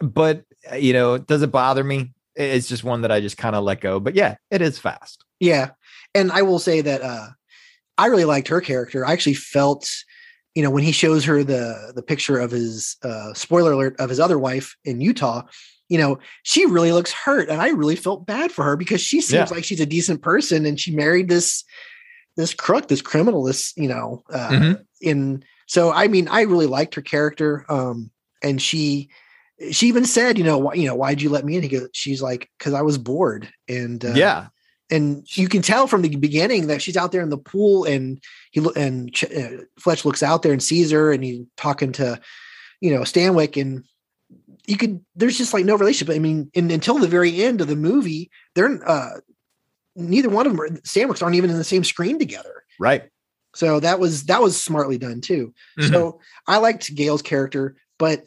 but uh, you know, does it bother me? It's just one that I just kind of let go. But yeah, it is fast. Yeah. And I will say that uh I really liked her character. I actually felt, you know, when he shows her the the picture of his uh spoiler alert of his other wife in Utah, you know, she really looks hurt and I really felt bad for her because she seems Yeah. like she's a decent person and she married this this crook, this criminal, this, you know, uh Mhm. in so I mean, I really liked her character um and she she even said, you know, why, you know, why'd you let me in? He goes, she's like, because I was bored. And uh, yeah, and you can tell from the beginning that she's out there in the pool and he lo- and Ch- uh, Fletch looks out there and sees her and he's talking to you know Stanwyk and you could there's just like no relationship I mean and until the very end of the movie they're uh neither one of them are Stanwyks aren't even in the same screen together right. so that was that was smartly done too Mhm. so I liked Gail's character, but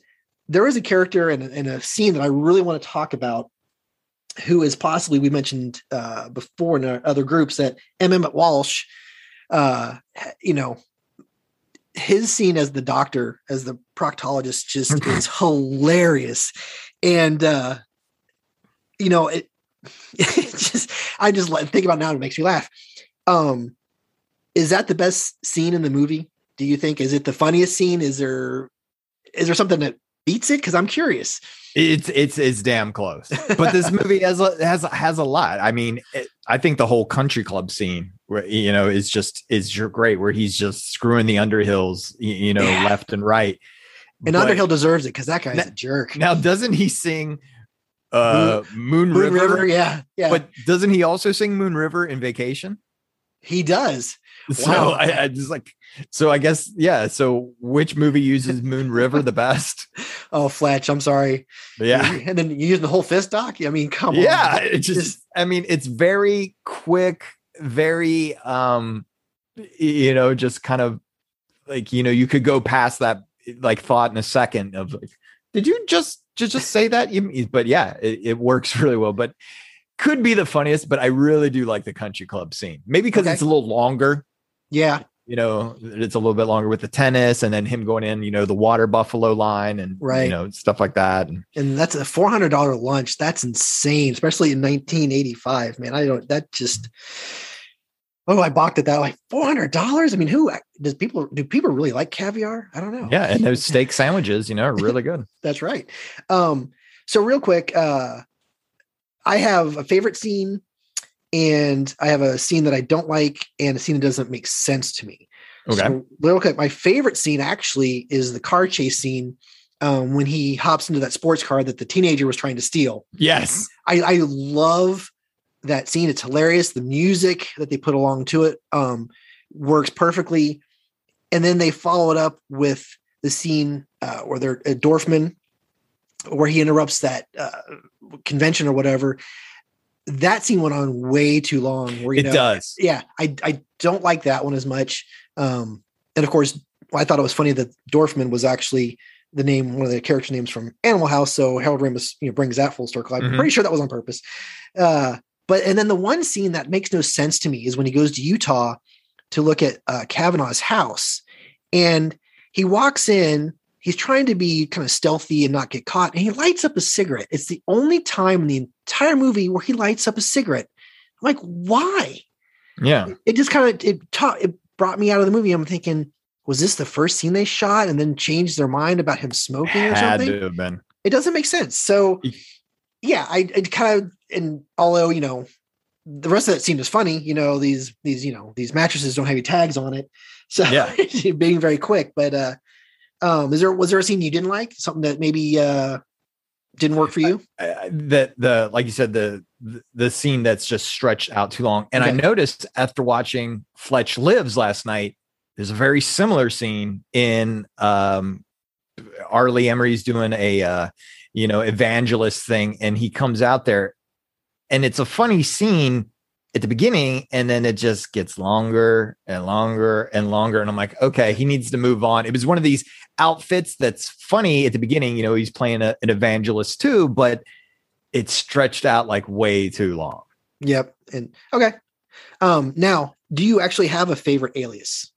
there is a character and and a scene that I really want to talk about, who is possibly we mentioned uh, before in our other groups that M. Emmet Walsh, uh, you know, his scene as the doctor, as the proctologist, just is hilarious, and uh, you know it. it just I just think about it now and it makes me laugh. Um, is that the best scene in the movie? Do you think? Is it the funniest scene? Is there is there something that beats it? Because I'm curious. It's it's it's damn close. But this movie has a, has has a lot. I mean, it, I think the whole country club scene, where you know, is just is great. Where he's just screwing the Underhills, you, know, Yeah. left and right. And But Underhill deserves it because that guy's Now- a jerk. now doesn't he sing uh Moon, Moon River? River, yeah, yeah, But doesn't he also sing Moon River in Vacation? he does. So Wow. I, I just like so I guess yeah. So which movie uses Moon River the best? Oh, Fletch, I'm sorry. Yeah. and then you using the whole fist doc. I mean, come yeah on. Yeah, it just i mean it's very quick very um you know just kind of like you know you could go past that like thought in a second of like did you just just just say that but yeah it, it works really well but could be the funniest but i really do like the country club scene maybe because Okay. it's a little longer yeah, you know it's a little bit longer with the tennis and then him going in you know the water buffalo line and Right. you know stuff like that and and that's a four hundred dollar lunch. That's insane, especially in 1985. Man, I don't. That just. Oh, I balked at that. Like four hundred dollars. I mean, who does people do? People really like caviar? I don't know. yeah and those steak sandwiches you know are really good That's right. Um, so real quick, uh, I have a favorite scene, and I have a scene that I don't like, and a scene that doesn't make sense to me. Okay. So quick, my favorite scene actually is the car chase scene um, when he hops into that sports car that the teenager was trying to steal. yes I, I love that scene. It's hilarious. The music that they put along to it um, works perfectly. And then they follow it up with the scene uh, where they're at Dorfman, where he interrupts that uh, convention or whatever. That scene went on way too long. Where you it know, does yeah, I I don't like that one as much. Um, and of course, I thought it was funny that Dorfman was actually the name, one of the character names from Animal House. So Harold Ramis, you know, brings that full circle. I'm Mhm. pretty sure that was on purpose. Uh, but and then the one scene that makes no sense to me is when he goes to Utah to look at uh, Kavanaugh's house, and he walks in. He's trying to be kind of stealthy and not get caught, and he lights up a cigarette. It's the only time in the entire movie where he lights up a cigarette. I'm like, why? Yeah. it just kind of it taught it brought me out of the movie. I'm thinking, was this the first scene they shot and then changed their mind about him smoking or Had something? to have been. It doesn't make sense. So yeah, I it kind of and although you know the rest of that scene is funny, you know these these you know these mattresses don't have any tags on it, so Yeah. being very quick. But uh, um, is there was there a scene you didn't like? Something that maybe uh didn't work for you? uh, the the like you said the the- scene that's just stretched out too long and i noticed after watching fletch lives last night there's a very similar scene in um R. Lee Ermey's doing a uh you know evangelist thing and he comes out there and it's a funny scene at the beginning and then it just gets longer and longer and longer and i'm like okay he needs to move on it was one of these outfits that's funny at the beginning you know he's playing a, an evangelist too but it's stretched out like way too long Yep. And okay. Um, now, do you actually have a favorite alias?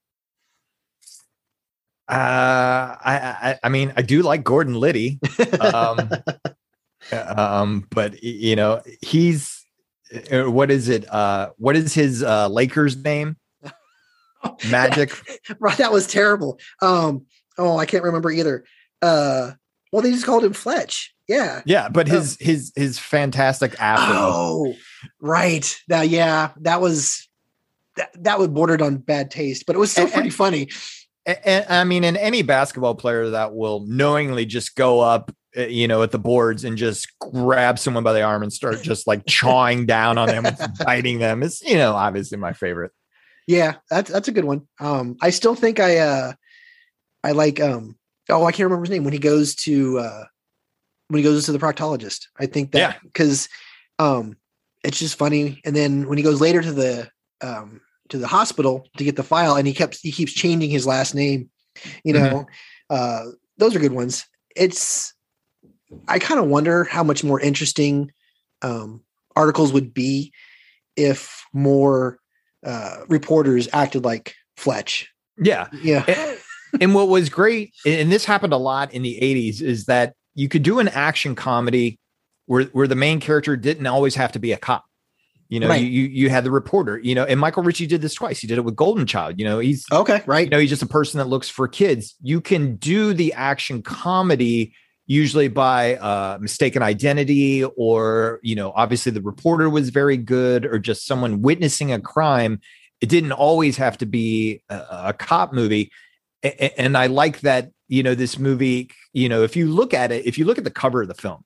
uh i i, I mean i do like gordon liddy um um but you know he's uh, what is it uh what is his uh lakers name magic right, that was terrible. Um, oh, I can't remember either. Uh, well, they just called him Fletch. Yeah. yeah but his his his fantastic afro Oh, right. That yeah, that was that that was bordered on bad taste, but it was still And- pretty funny. A- And, I mean, and any basketball player that will knowingly just go up, you know, at the boards and just grab someone by the arm and start just like chawing down on them, biting them is, you know, obviously my favorite. Yeah, that's that's a good one. Um, I still think I uh I like um oh I can't remember his name when he goes to uh when he goes to the proctologist. I think that because um it's just funny. And then when he goes later to the um to the hospital to get the file and he kept he keeps changing his last name, you know, uh those are good ones. It's I kind of wonder how much more interesting um articles would be if more uh, reporters acted like Fletch. Yeah. Yeah. And, and what was great, and this happened a lot in the 80s, is that you could do an action comedy where, where the main character didn't always have to be a cop. You know, Right. you, you had the reporter, you know, and Michael Ritchie did this twice. He did it with Golden Child. You know, he's Okay. Right. you know, he's just a person that looks for kids. You can do the action comedy usually by uh, mistaken identity, or you know, obviously the reporter was very good, or just someone witnessing a crime. It didn't always have to be a, a cop movie, A- and I like that. You know, this movie. You know, if you look at it, if you look at the cover of the film,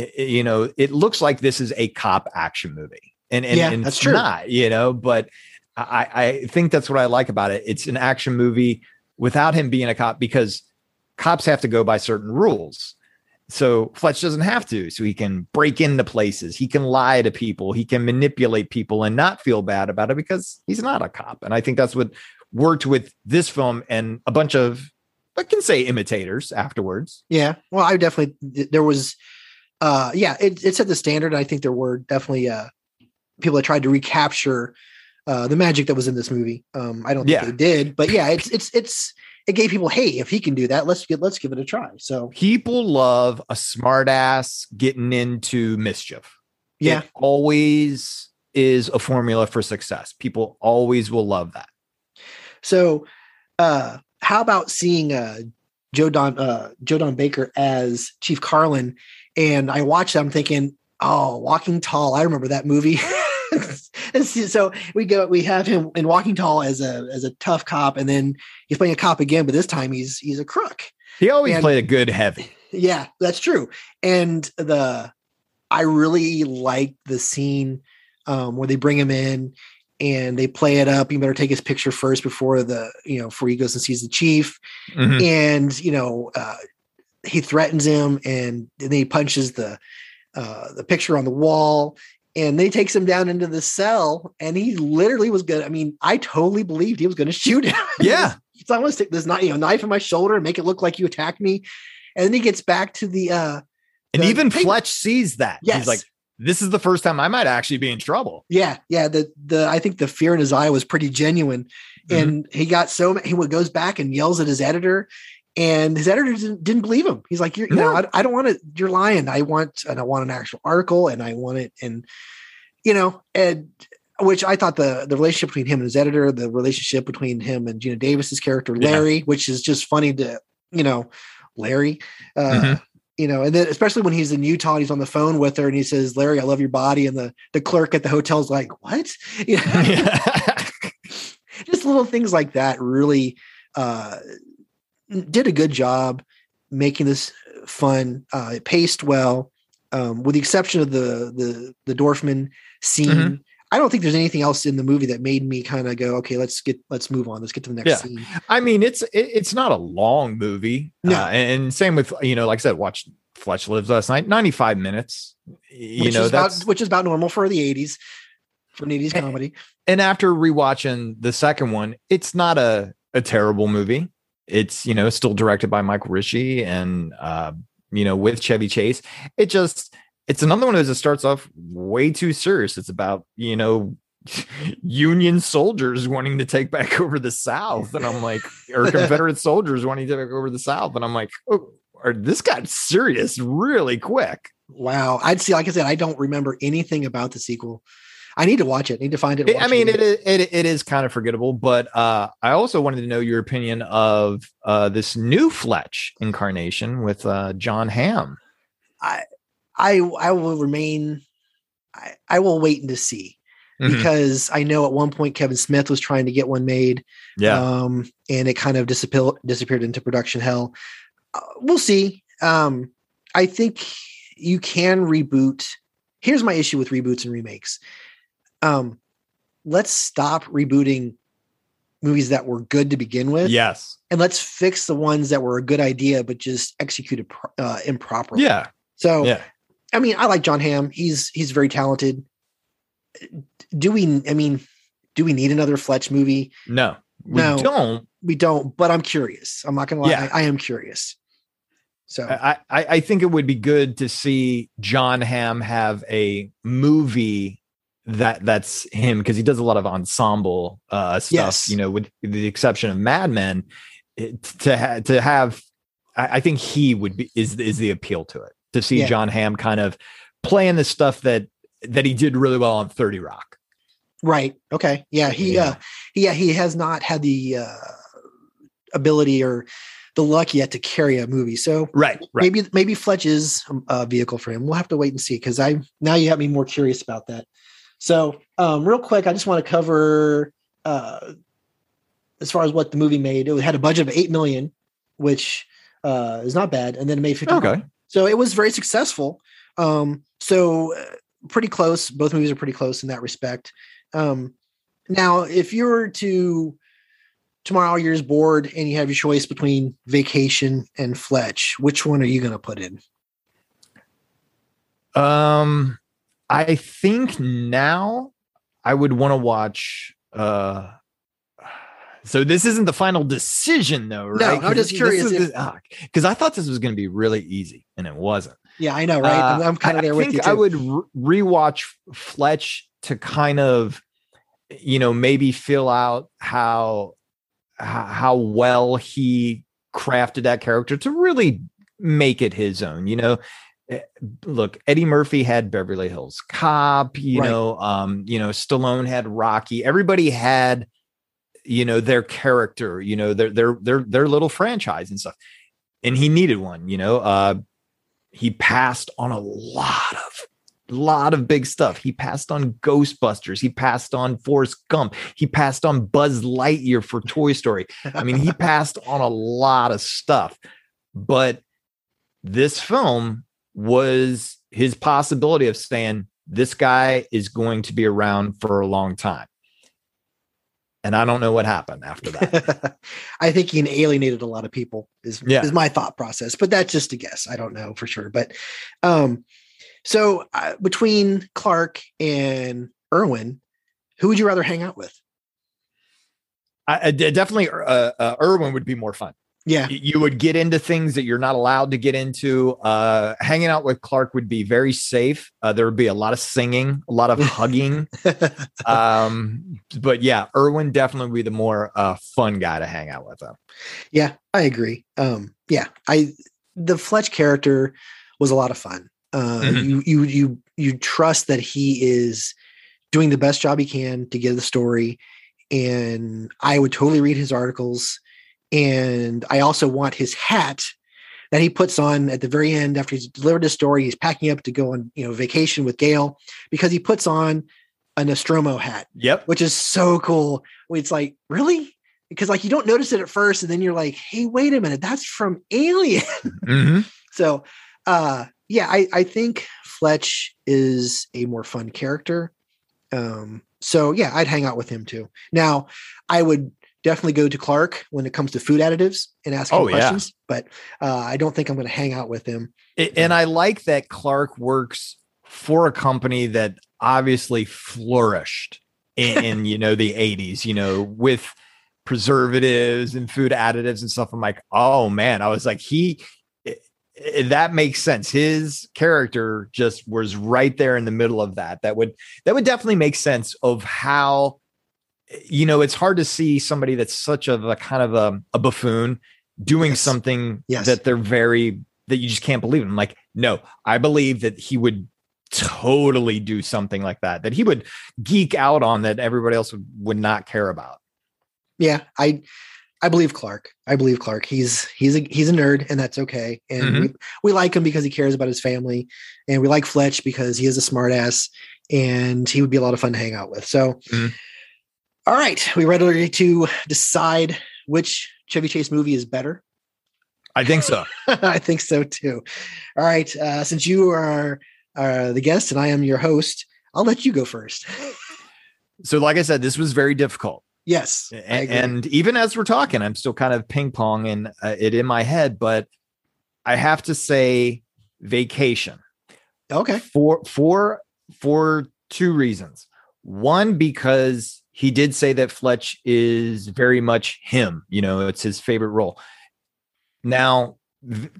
i- i- you know, it looks like this is a cop action movie, and and, Yeah, and that's it's true. not. You know, but I, I think that's what I like about it. It's an action movie without him being a cop because cops have to go by certain rules. So Fletch doesn't have to. So he can break into places. He can lie to people. He can manipulate people and not feel bad about it because he's not a cop. And I think that's what worked with this film and a bunch of, I can say imitators afterwards. Yeah. Well, I definitely there was. Uh, yeah, it, it set the standard. I think there were definitely uh people that tried to recapture uh the magic that was in this movie. Um, I don't think Yeah. they did, but yeah, it's it's it's it gave people, hey, if he can do that, let's get let's give it a try. So People love a smartass getting into mischief. yeah, It always is a formula for success. People always will love that. So, uh, how about seeing uh, Joe Don uh, Joe Don Baker as Chief Karlin? And I watched. it, I'm thinking, oh, Walking Tall. I remember that movie. And so- we go. We have him in Walking Tall as a as a tough cop, and then he's playing a cop again, but this time he's he's a crook. He always And- played a good heavy. Yeah, that's true. And the I really like the scene um, where they bring him in and they play it up. You better take his picture first before the you know before he goes and sees the chief. Mhm. And you know uh, he threatens him, and then he punches the uh, the picture on the wall. And they takes him down into the cell, and he literally was gonna. I mean, I totally believed he was gonna shoot him. Yeah. so I want to stick this knife, you know, knife in my shoulder and make it look like you attacked me. and then he gets back to the uh And the even Fletch sees that. Yes. He's like, this is the first time I might actually be in trouble. Yeah, yeah. The the I think the fear in his eye was pretty genuine, Mhm. and he got so he goes back and yells at his editor, and his editor didn't, didn't believe him. He's like, "You're, you know, No. I, I don't want it. You're lying. I want and I want an actual article, and I want it, and you know, and which I thought the the relationship between him and his editor, the relationship between him and Geena Davis's character Yeah. Larry, which is just funny to you know, Larry. Uh, Mhm. you know, and then especially when he's in Utah and he's on the phone with her and he says, Larry, I love your body. And the, the clerk at the hotel's like, what? You know, Yeah. just little things like that really uh, did a good job making this fun. Uh, it paced well, um, with the exception of the, the, the Dorfman scene. Mhm. I don't think there's anything else in the movie that made me kind of go, okay, let's get, let's move on. Let's get to the next Yeah. scene. I mean, it's it, it's not a long movie. No. Uh, and, same with you know, like I said, watch Fletch Lives last night, ninety five minutes. You which know, is about, which is about normal for the eighties, for an eighties Eh, comedy. and after rewatching the second one, it's not a a terrible movie. It's you know still directed by Michael Ritchie and uh, you know with Chevy Chase. It just it's another one of those that starts off way too serious. It's about you know Union soldiers wanting to take back over the South, and I'm like, or Confederate soldiers wanting to take over the South, and I'm like, oh, or this got serious really quick. Wow. I'd see, like I said, I don't remember anything about the sequel. I need to watch it. I need to find it. It- I mean, again. it is it, it is kind of forgettable, but uh, I also wanted to know your opinion of uh, this new Fletch incarnation with uh, John Hamm. I I I will remain. I, I will wait and to see Mhm. because I know at one point Kevin Smith was trying to get one made, Yeah, um, and it kind of disappeared disappeared into production hell. Uh, we'll see. Um, I think you can reboot. Here's my issue with reboots and remakes. Um, let's stop rebooting movies that were good to begin with. yes, and let's fix the ones that were a good idea but just executed pro- uh, improperly. yeah, So, yeah. I mean, I like John Hamm. He's he's very talented. Do we? I mean, do we need another Fletch movie? No, we No. don't. We don't. But I'm curious. I'm not gonna lie. Yeah. I, I am curious. So I, I I think it would be good to see John Hamm have a movie that that's him because he does a lot of ensemble uh, stuff. Yes. You know, with the exception of Mad Men, it, to ha- to have, I, I think he would be is is the appeal to it to see Yeah. John Hamm kind of playing the stuff that that he did really well on Thirty Rock. right. Okay. Yeah. He. Yeah. uh Yeah. He has not had the uh ability or the luck yet to carry a movie. So Right, right. maybe maybe Fletch is a vehicle for him. We'll have to wait and see because I now you have me more curious about that. So um, real quick, I just want to cover uh, as far as what the movie made. It had a budget of eight million, which uh, is not bad, and then it made fifty. Okay. so it was very successful. Um, so uh, pretty close. Both movies are pretty close in that respect. Um, now, if you were to tomorrow you're just bored and you have your choice between Vacation and Fletch, which one are you going to put in? Um, I think now I would want to watch. Uh, so this isn't the final decision, though, right? I'm just curious because I thought this was going to be really easy, and it wasn't. Yeah, I know, right? Uh, I'm, I'm kind of there I with you too. I would re- rewatch Fletch to kind of, you know, maybe fill out how how well he crafted that character to really make it his own. You know, look, Eddie Murphy had Beverly Hills Cop. You Right. know, um, you know, Stallone had Rocky. Everybody had, you know, their character. You know, their their their their little franchise and stuff. And he needed one. You know, uh, he passed on a lot of lot of big stuff. He passed on Ghostbusters. He passed on Forrest Gump. He passed on Buzz Lightyear for Toy Story. I mean, he passed on a lot of stuff. But this film was his possibility of saying, this guy is going to be around for a long time. And I don't know what happened after that. I think he alienated a lot of people. Is Yeah. is my thought process, but that's just a guess. I don't know for sure. But um, so uh, between Clark and Irwin, who would you rather hang out with? I, I definitely uh, uh, Irwin would be more fun. Yeah. You would get into things that you're not allowed to get into. Uh, hanging out with Clark would be very safe. Uh, there would be a lot of singing, a lot of hugging. Um, but yeah, Irwin definitely would be the more uh, fun guy to hang out with. Though. Yeah, I agree. Um, yeah, I the Fletch character was a lot of fun. Uh, Mhm. You you you you trust that he is doing the best job he can to get the story, and I would totally read his articles. And I also want his hat that he puts on at the very end after he's delivered his story. He's packing up to go on you know vacation with Gail because he puts on a Nostromo hat Yep. which is so cool. It's like, really? Because like you don't notice it at first, and then you're like, hey, wait a minute, that's from Alien. hmm so uh yeah, I, I think Fletch is a more fun character. Um, so yeah, I'd hang out with him too. Now, I would definitely go to Clark when it comes to food additives and ask him Oh, yeah. questions, but uh, I don't think I'm going to hang out with him. And I like that Clark works for a company that obviously flourished in, in you know the 80s, you know, with preservatives and food additives and stuff. I'm like, oh man, I was like, he that makes sense. His character just was right there in the middle of that. That would that would definitely make sense of how you know it's hard to see somebody that's such of a kind of a, a buffoon doing Yes. something Yes. that they're very that you just can't believe. I'm like, no, I believe that he would totally do something like that, that he would geek out on that everybody else would, would not care about. Yeah, I I believe Clark. I believe Clark. He's he's a he's a nerd, and that's okay. And Mhm. we, we like him because he cares about his family, and we like Fletch because he is a smartass, and he would be a lot of fun to hang out with. So, Mhm. All right, we ready to decide which Chevy Chase movie is better. I think so. I think so too. All right, uh, since you are uh, the guest and I am your host, I'll let you go first. So, like I said, this was very difficult. yes, And, and even as we're talking, I'm still kind of ping ponging uh, it in my head, but I have to say vacation. okay, for for for two reasons. One, because he did say that Fletch is very much him. You know, it's his favorite role. Now,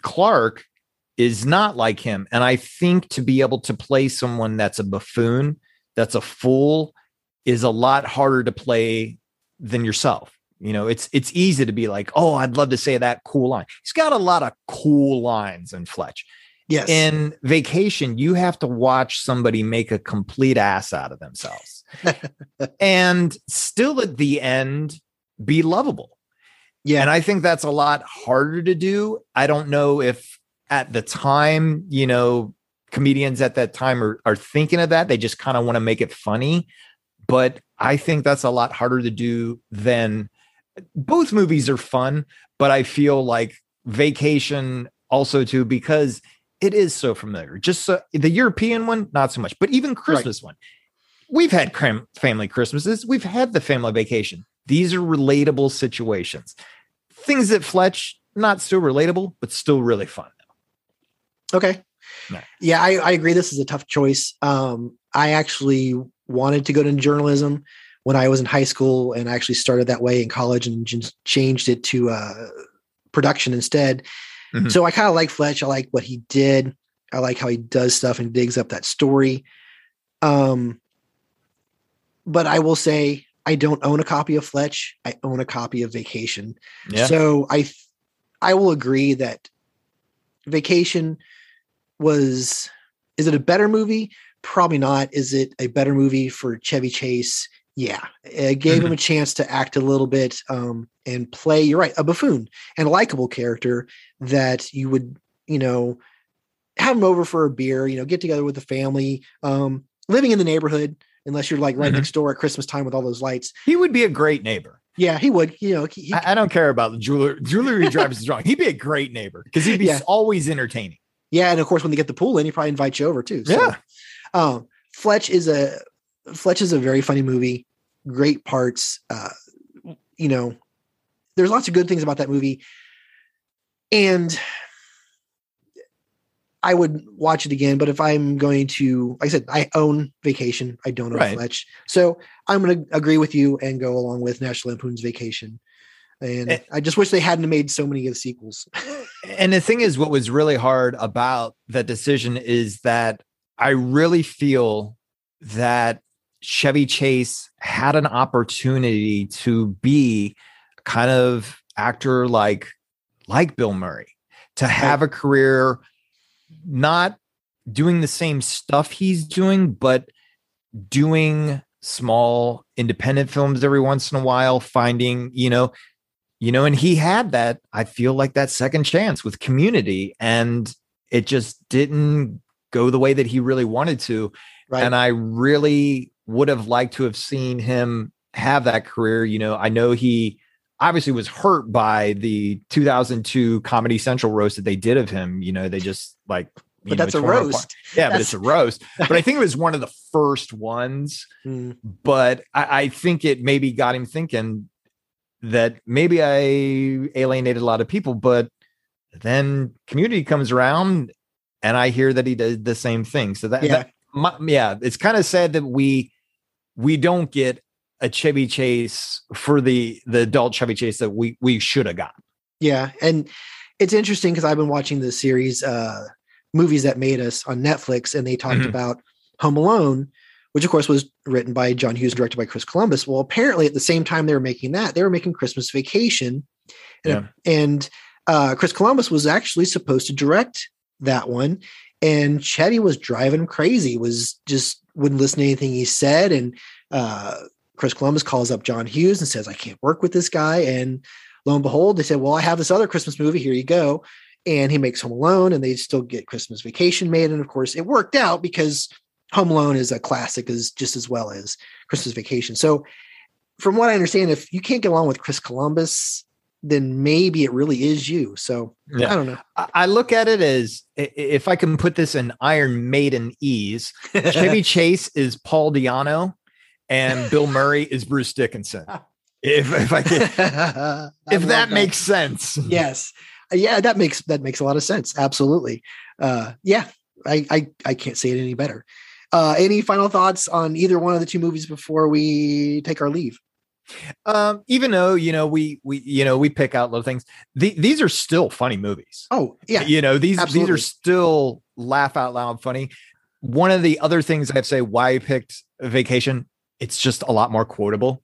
Clark is not like him, and I think to be able to play someone that's a buffoon, that's a fool, is a lot harder to play than yourself. You know, it's it's easy to be like, oh, I'd love to say that cool line. He's got a lot of cool lines in Fletch yes, in vacation you have to watch somebody make a complete ass out of themselves and still at the end be lovable. Yeah, and i think that's a lot harder to do. I don't know if at the time you know comedians at that time are, are thinking of that. They just kind of want to make it funny. But i think that's a lot harder to do than both movies are fun but i feel like vacation also too because it is so familiar. Just so the european one not so much but even christmas one we've had cram- family christmases we've had the family vacation these are relatable situations things that fletch not so relatable but still really fun Okay. No. Yeah, I, I agree. This is a tough choice. Um, I actually wanted to go to journalism when I was in high school, and I actually started that way in college and just changed it to uh, production instead. Mhm. So I kind of like Fletch. I like what he did. I like how he does stuff and digs up that story. Um, but I will say I don't own a copy of Fletch. I own a copy of Vacation. yeah So I I will agree that Vacation was is it a better movie? Probably not. Is it a better movie for Chevy Chase? Yeah. It gave him a chance to act a little bit um and play, you're right, a buffoon and a likable character that you would, you know, have him over for a beer, you know, get together with the family, um, living in the neighborhood, unless you're like right Mhm. next door at Christmas time with all those lights. he would be a great neighbor Yeah, he would. You know, he, he- I, I don't care about the jewelry jewelry drivers is wrong he'd be a great neighbor because he'd be Yeah. always entertaining Yeah, and of course, when they get the pool in, he probably invites you over too. So, Yeah. um, Fletch is a Fletch is a very funny movie. Great parts. Uh, you know, there's lots of good things about that movie, and I would watch it again. But if I'm going to, like I said, I own Vacation. I don't own Right. Fletch, so I'm going to agree with you and go along with National Lampoon's Vacation. And Eh. I just wish they hadn't made so many of the sequels. And the thing is, what was really hard about that decision is that I really feel that Chevy Chase had an opportunity to be kind of actor like like Bill Murray to have a career not doing the same stuff he's doing but doing small independent films every once in a while finding you know you know and he had that i feel like that second chance with community and it just didn't go the way that he really wanted to Right. and I really would have liked to have seen him have that career. You know, I know he obviously was hurt by the 2002 Comedy Central roast that they did of him. You know, they just like, but know, that's a tore apart. roast. Yeah, but it's a roast. But I think it was one of the first ones. Mm, But I, I think it maybe got him thinking that maybe I alienated a lot of people, but then community comes around and I hear that he did the same thing. So that, Yeah. that my, yeah, it's kind of sad that we we don't get a Chevy Chase for the the adult Chevy Chase that we we should have got. Yeah, and it's interesting because I've been watching the series uh movies that made us on Netflix, and they talked Mhm. about Home Alone, which of course was written by John Hughes, directed by Chris Columbus. Well, apparently at the same time they were making that, they were making Christmas Vacation, and, and uh, Chris Columbus was actually supposed to direct that one, and Chevy was driving him crazy. Was just wouldn't listen to anything he said, and uh, Chris Columbus calls up John Hughes and says, "I can't work with this guy," and lo and behold, they said, Well, I have this other Christmas movie. Here you go. And he makes Home Alone, and they still get Christmas Vacation made. And of course, it worked out because Home Alone is a classic as just as well as Christmas Vacation. So, from what I understand, if you can't get along with Chris Columbus, then maybe it really is you. So Yeah. I don't know. I, look at it as if I can put this in Iron Maiden ease, Chevy Chase is Paul Di'Anno and Bill Murray is Bruce Dickinson. If if I can, if love that makes sense. yes yeah that makes that makes a lot of sense absolutely uh yeah i i, I can't say it any better uh any final thoughts on either one of the two movies before we take our leave Um, even though you know we we you know we pick out little things, the, these are still funny movies. oh yeah you know these absolutely. these are still laugh out loud funny. One of the other things I have to say why I picked Vacation, it's just a lot more quotable.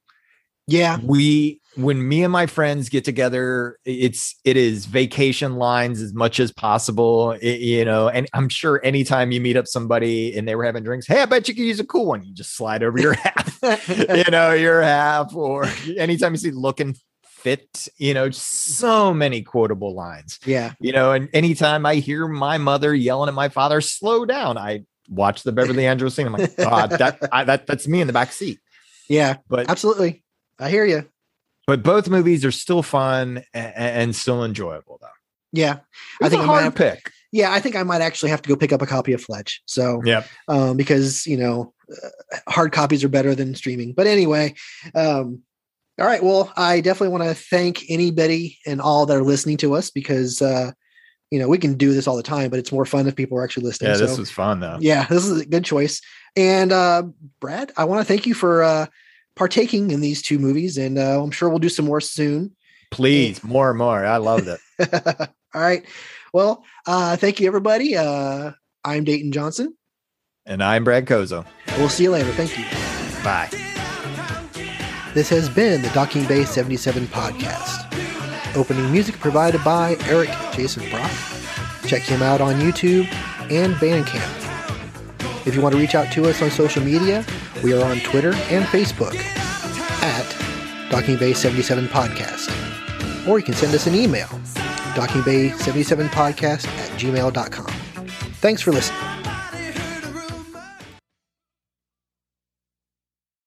yeah. We when me and my friends get together it's it is vacation lines as much as possible it- you know and i'm sure anytime you meet up somebody and they were having drinks hey i bet you could use a cool one you just slide over your half you know your half or anytime you see looking fit you know so many quotable lines. Yeah. You know and anytime i hear my mother yelling at my father slow down i watch the beverly Andrews scene i'm like god that I, that that's me in the back seat yeah but absolutely i hear you but both movies are still fun and, and still enjoyable though. yeah It's I think a I might hard have- pick. yeah i think i might actually have to go pick up a copy of fletch so yeah, um, because you know uh, hard copies are better than streaming. But anyway, um, all right. Well, I definitely want to thank anybody and all that are listening to us because uh, you know we can do this all the time, but it's more fun if people are actually listening. Yeah, so, this was fun though. yeah, this is a good choice. And uh, Brad, I want to thank you for uh, partaking in these two movies, and uh, I'm sure we'll do some more soon. Please, more and more. I loved it. all right. Well, uh, thank you, everybody. Uh, I'm Dayton Johnson. And I'm Brad Zoszo. We'll see you later. Thank you. Bye. This has been the Docking Bay 77 podcast. Opening music provided by Eric Jason Brock. Check him out on YouTube and Bandcamp. If you want to reach out to us on social media, we are on Twitter and Facebook at Docking Bay 77 Podcast. Or you can send us an email, dockingbay77podcast at gmail.com. Thanks for listening.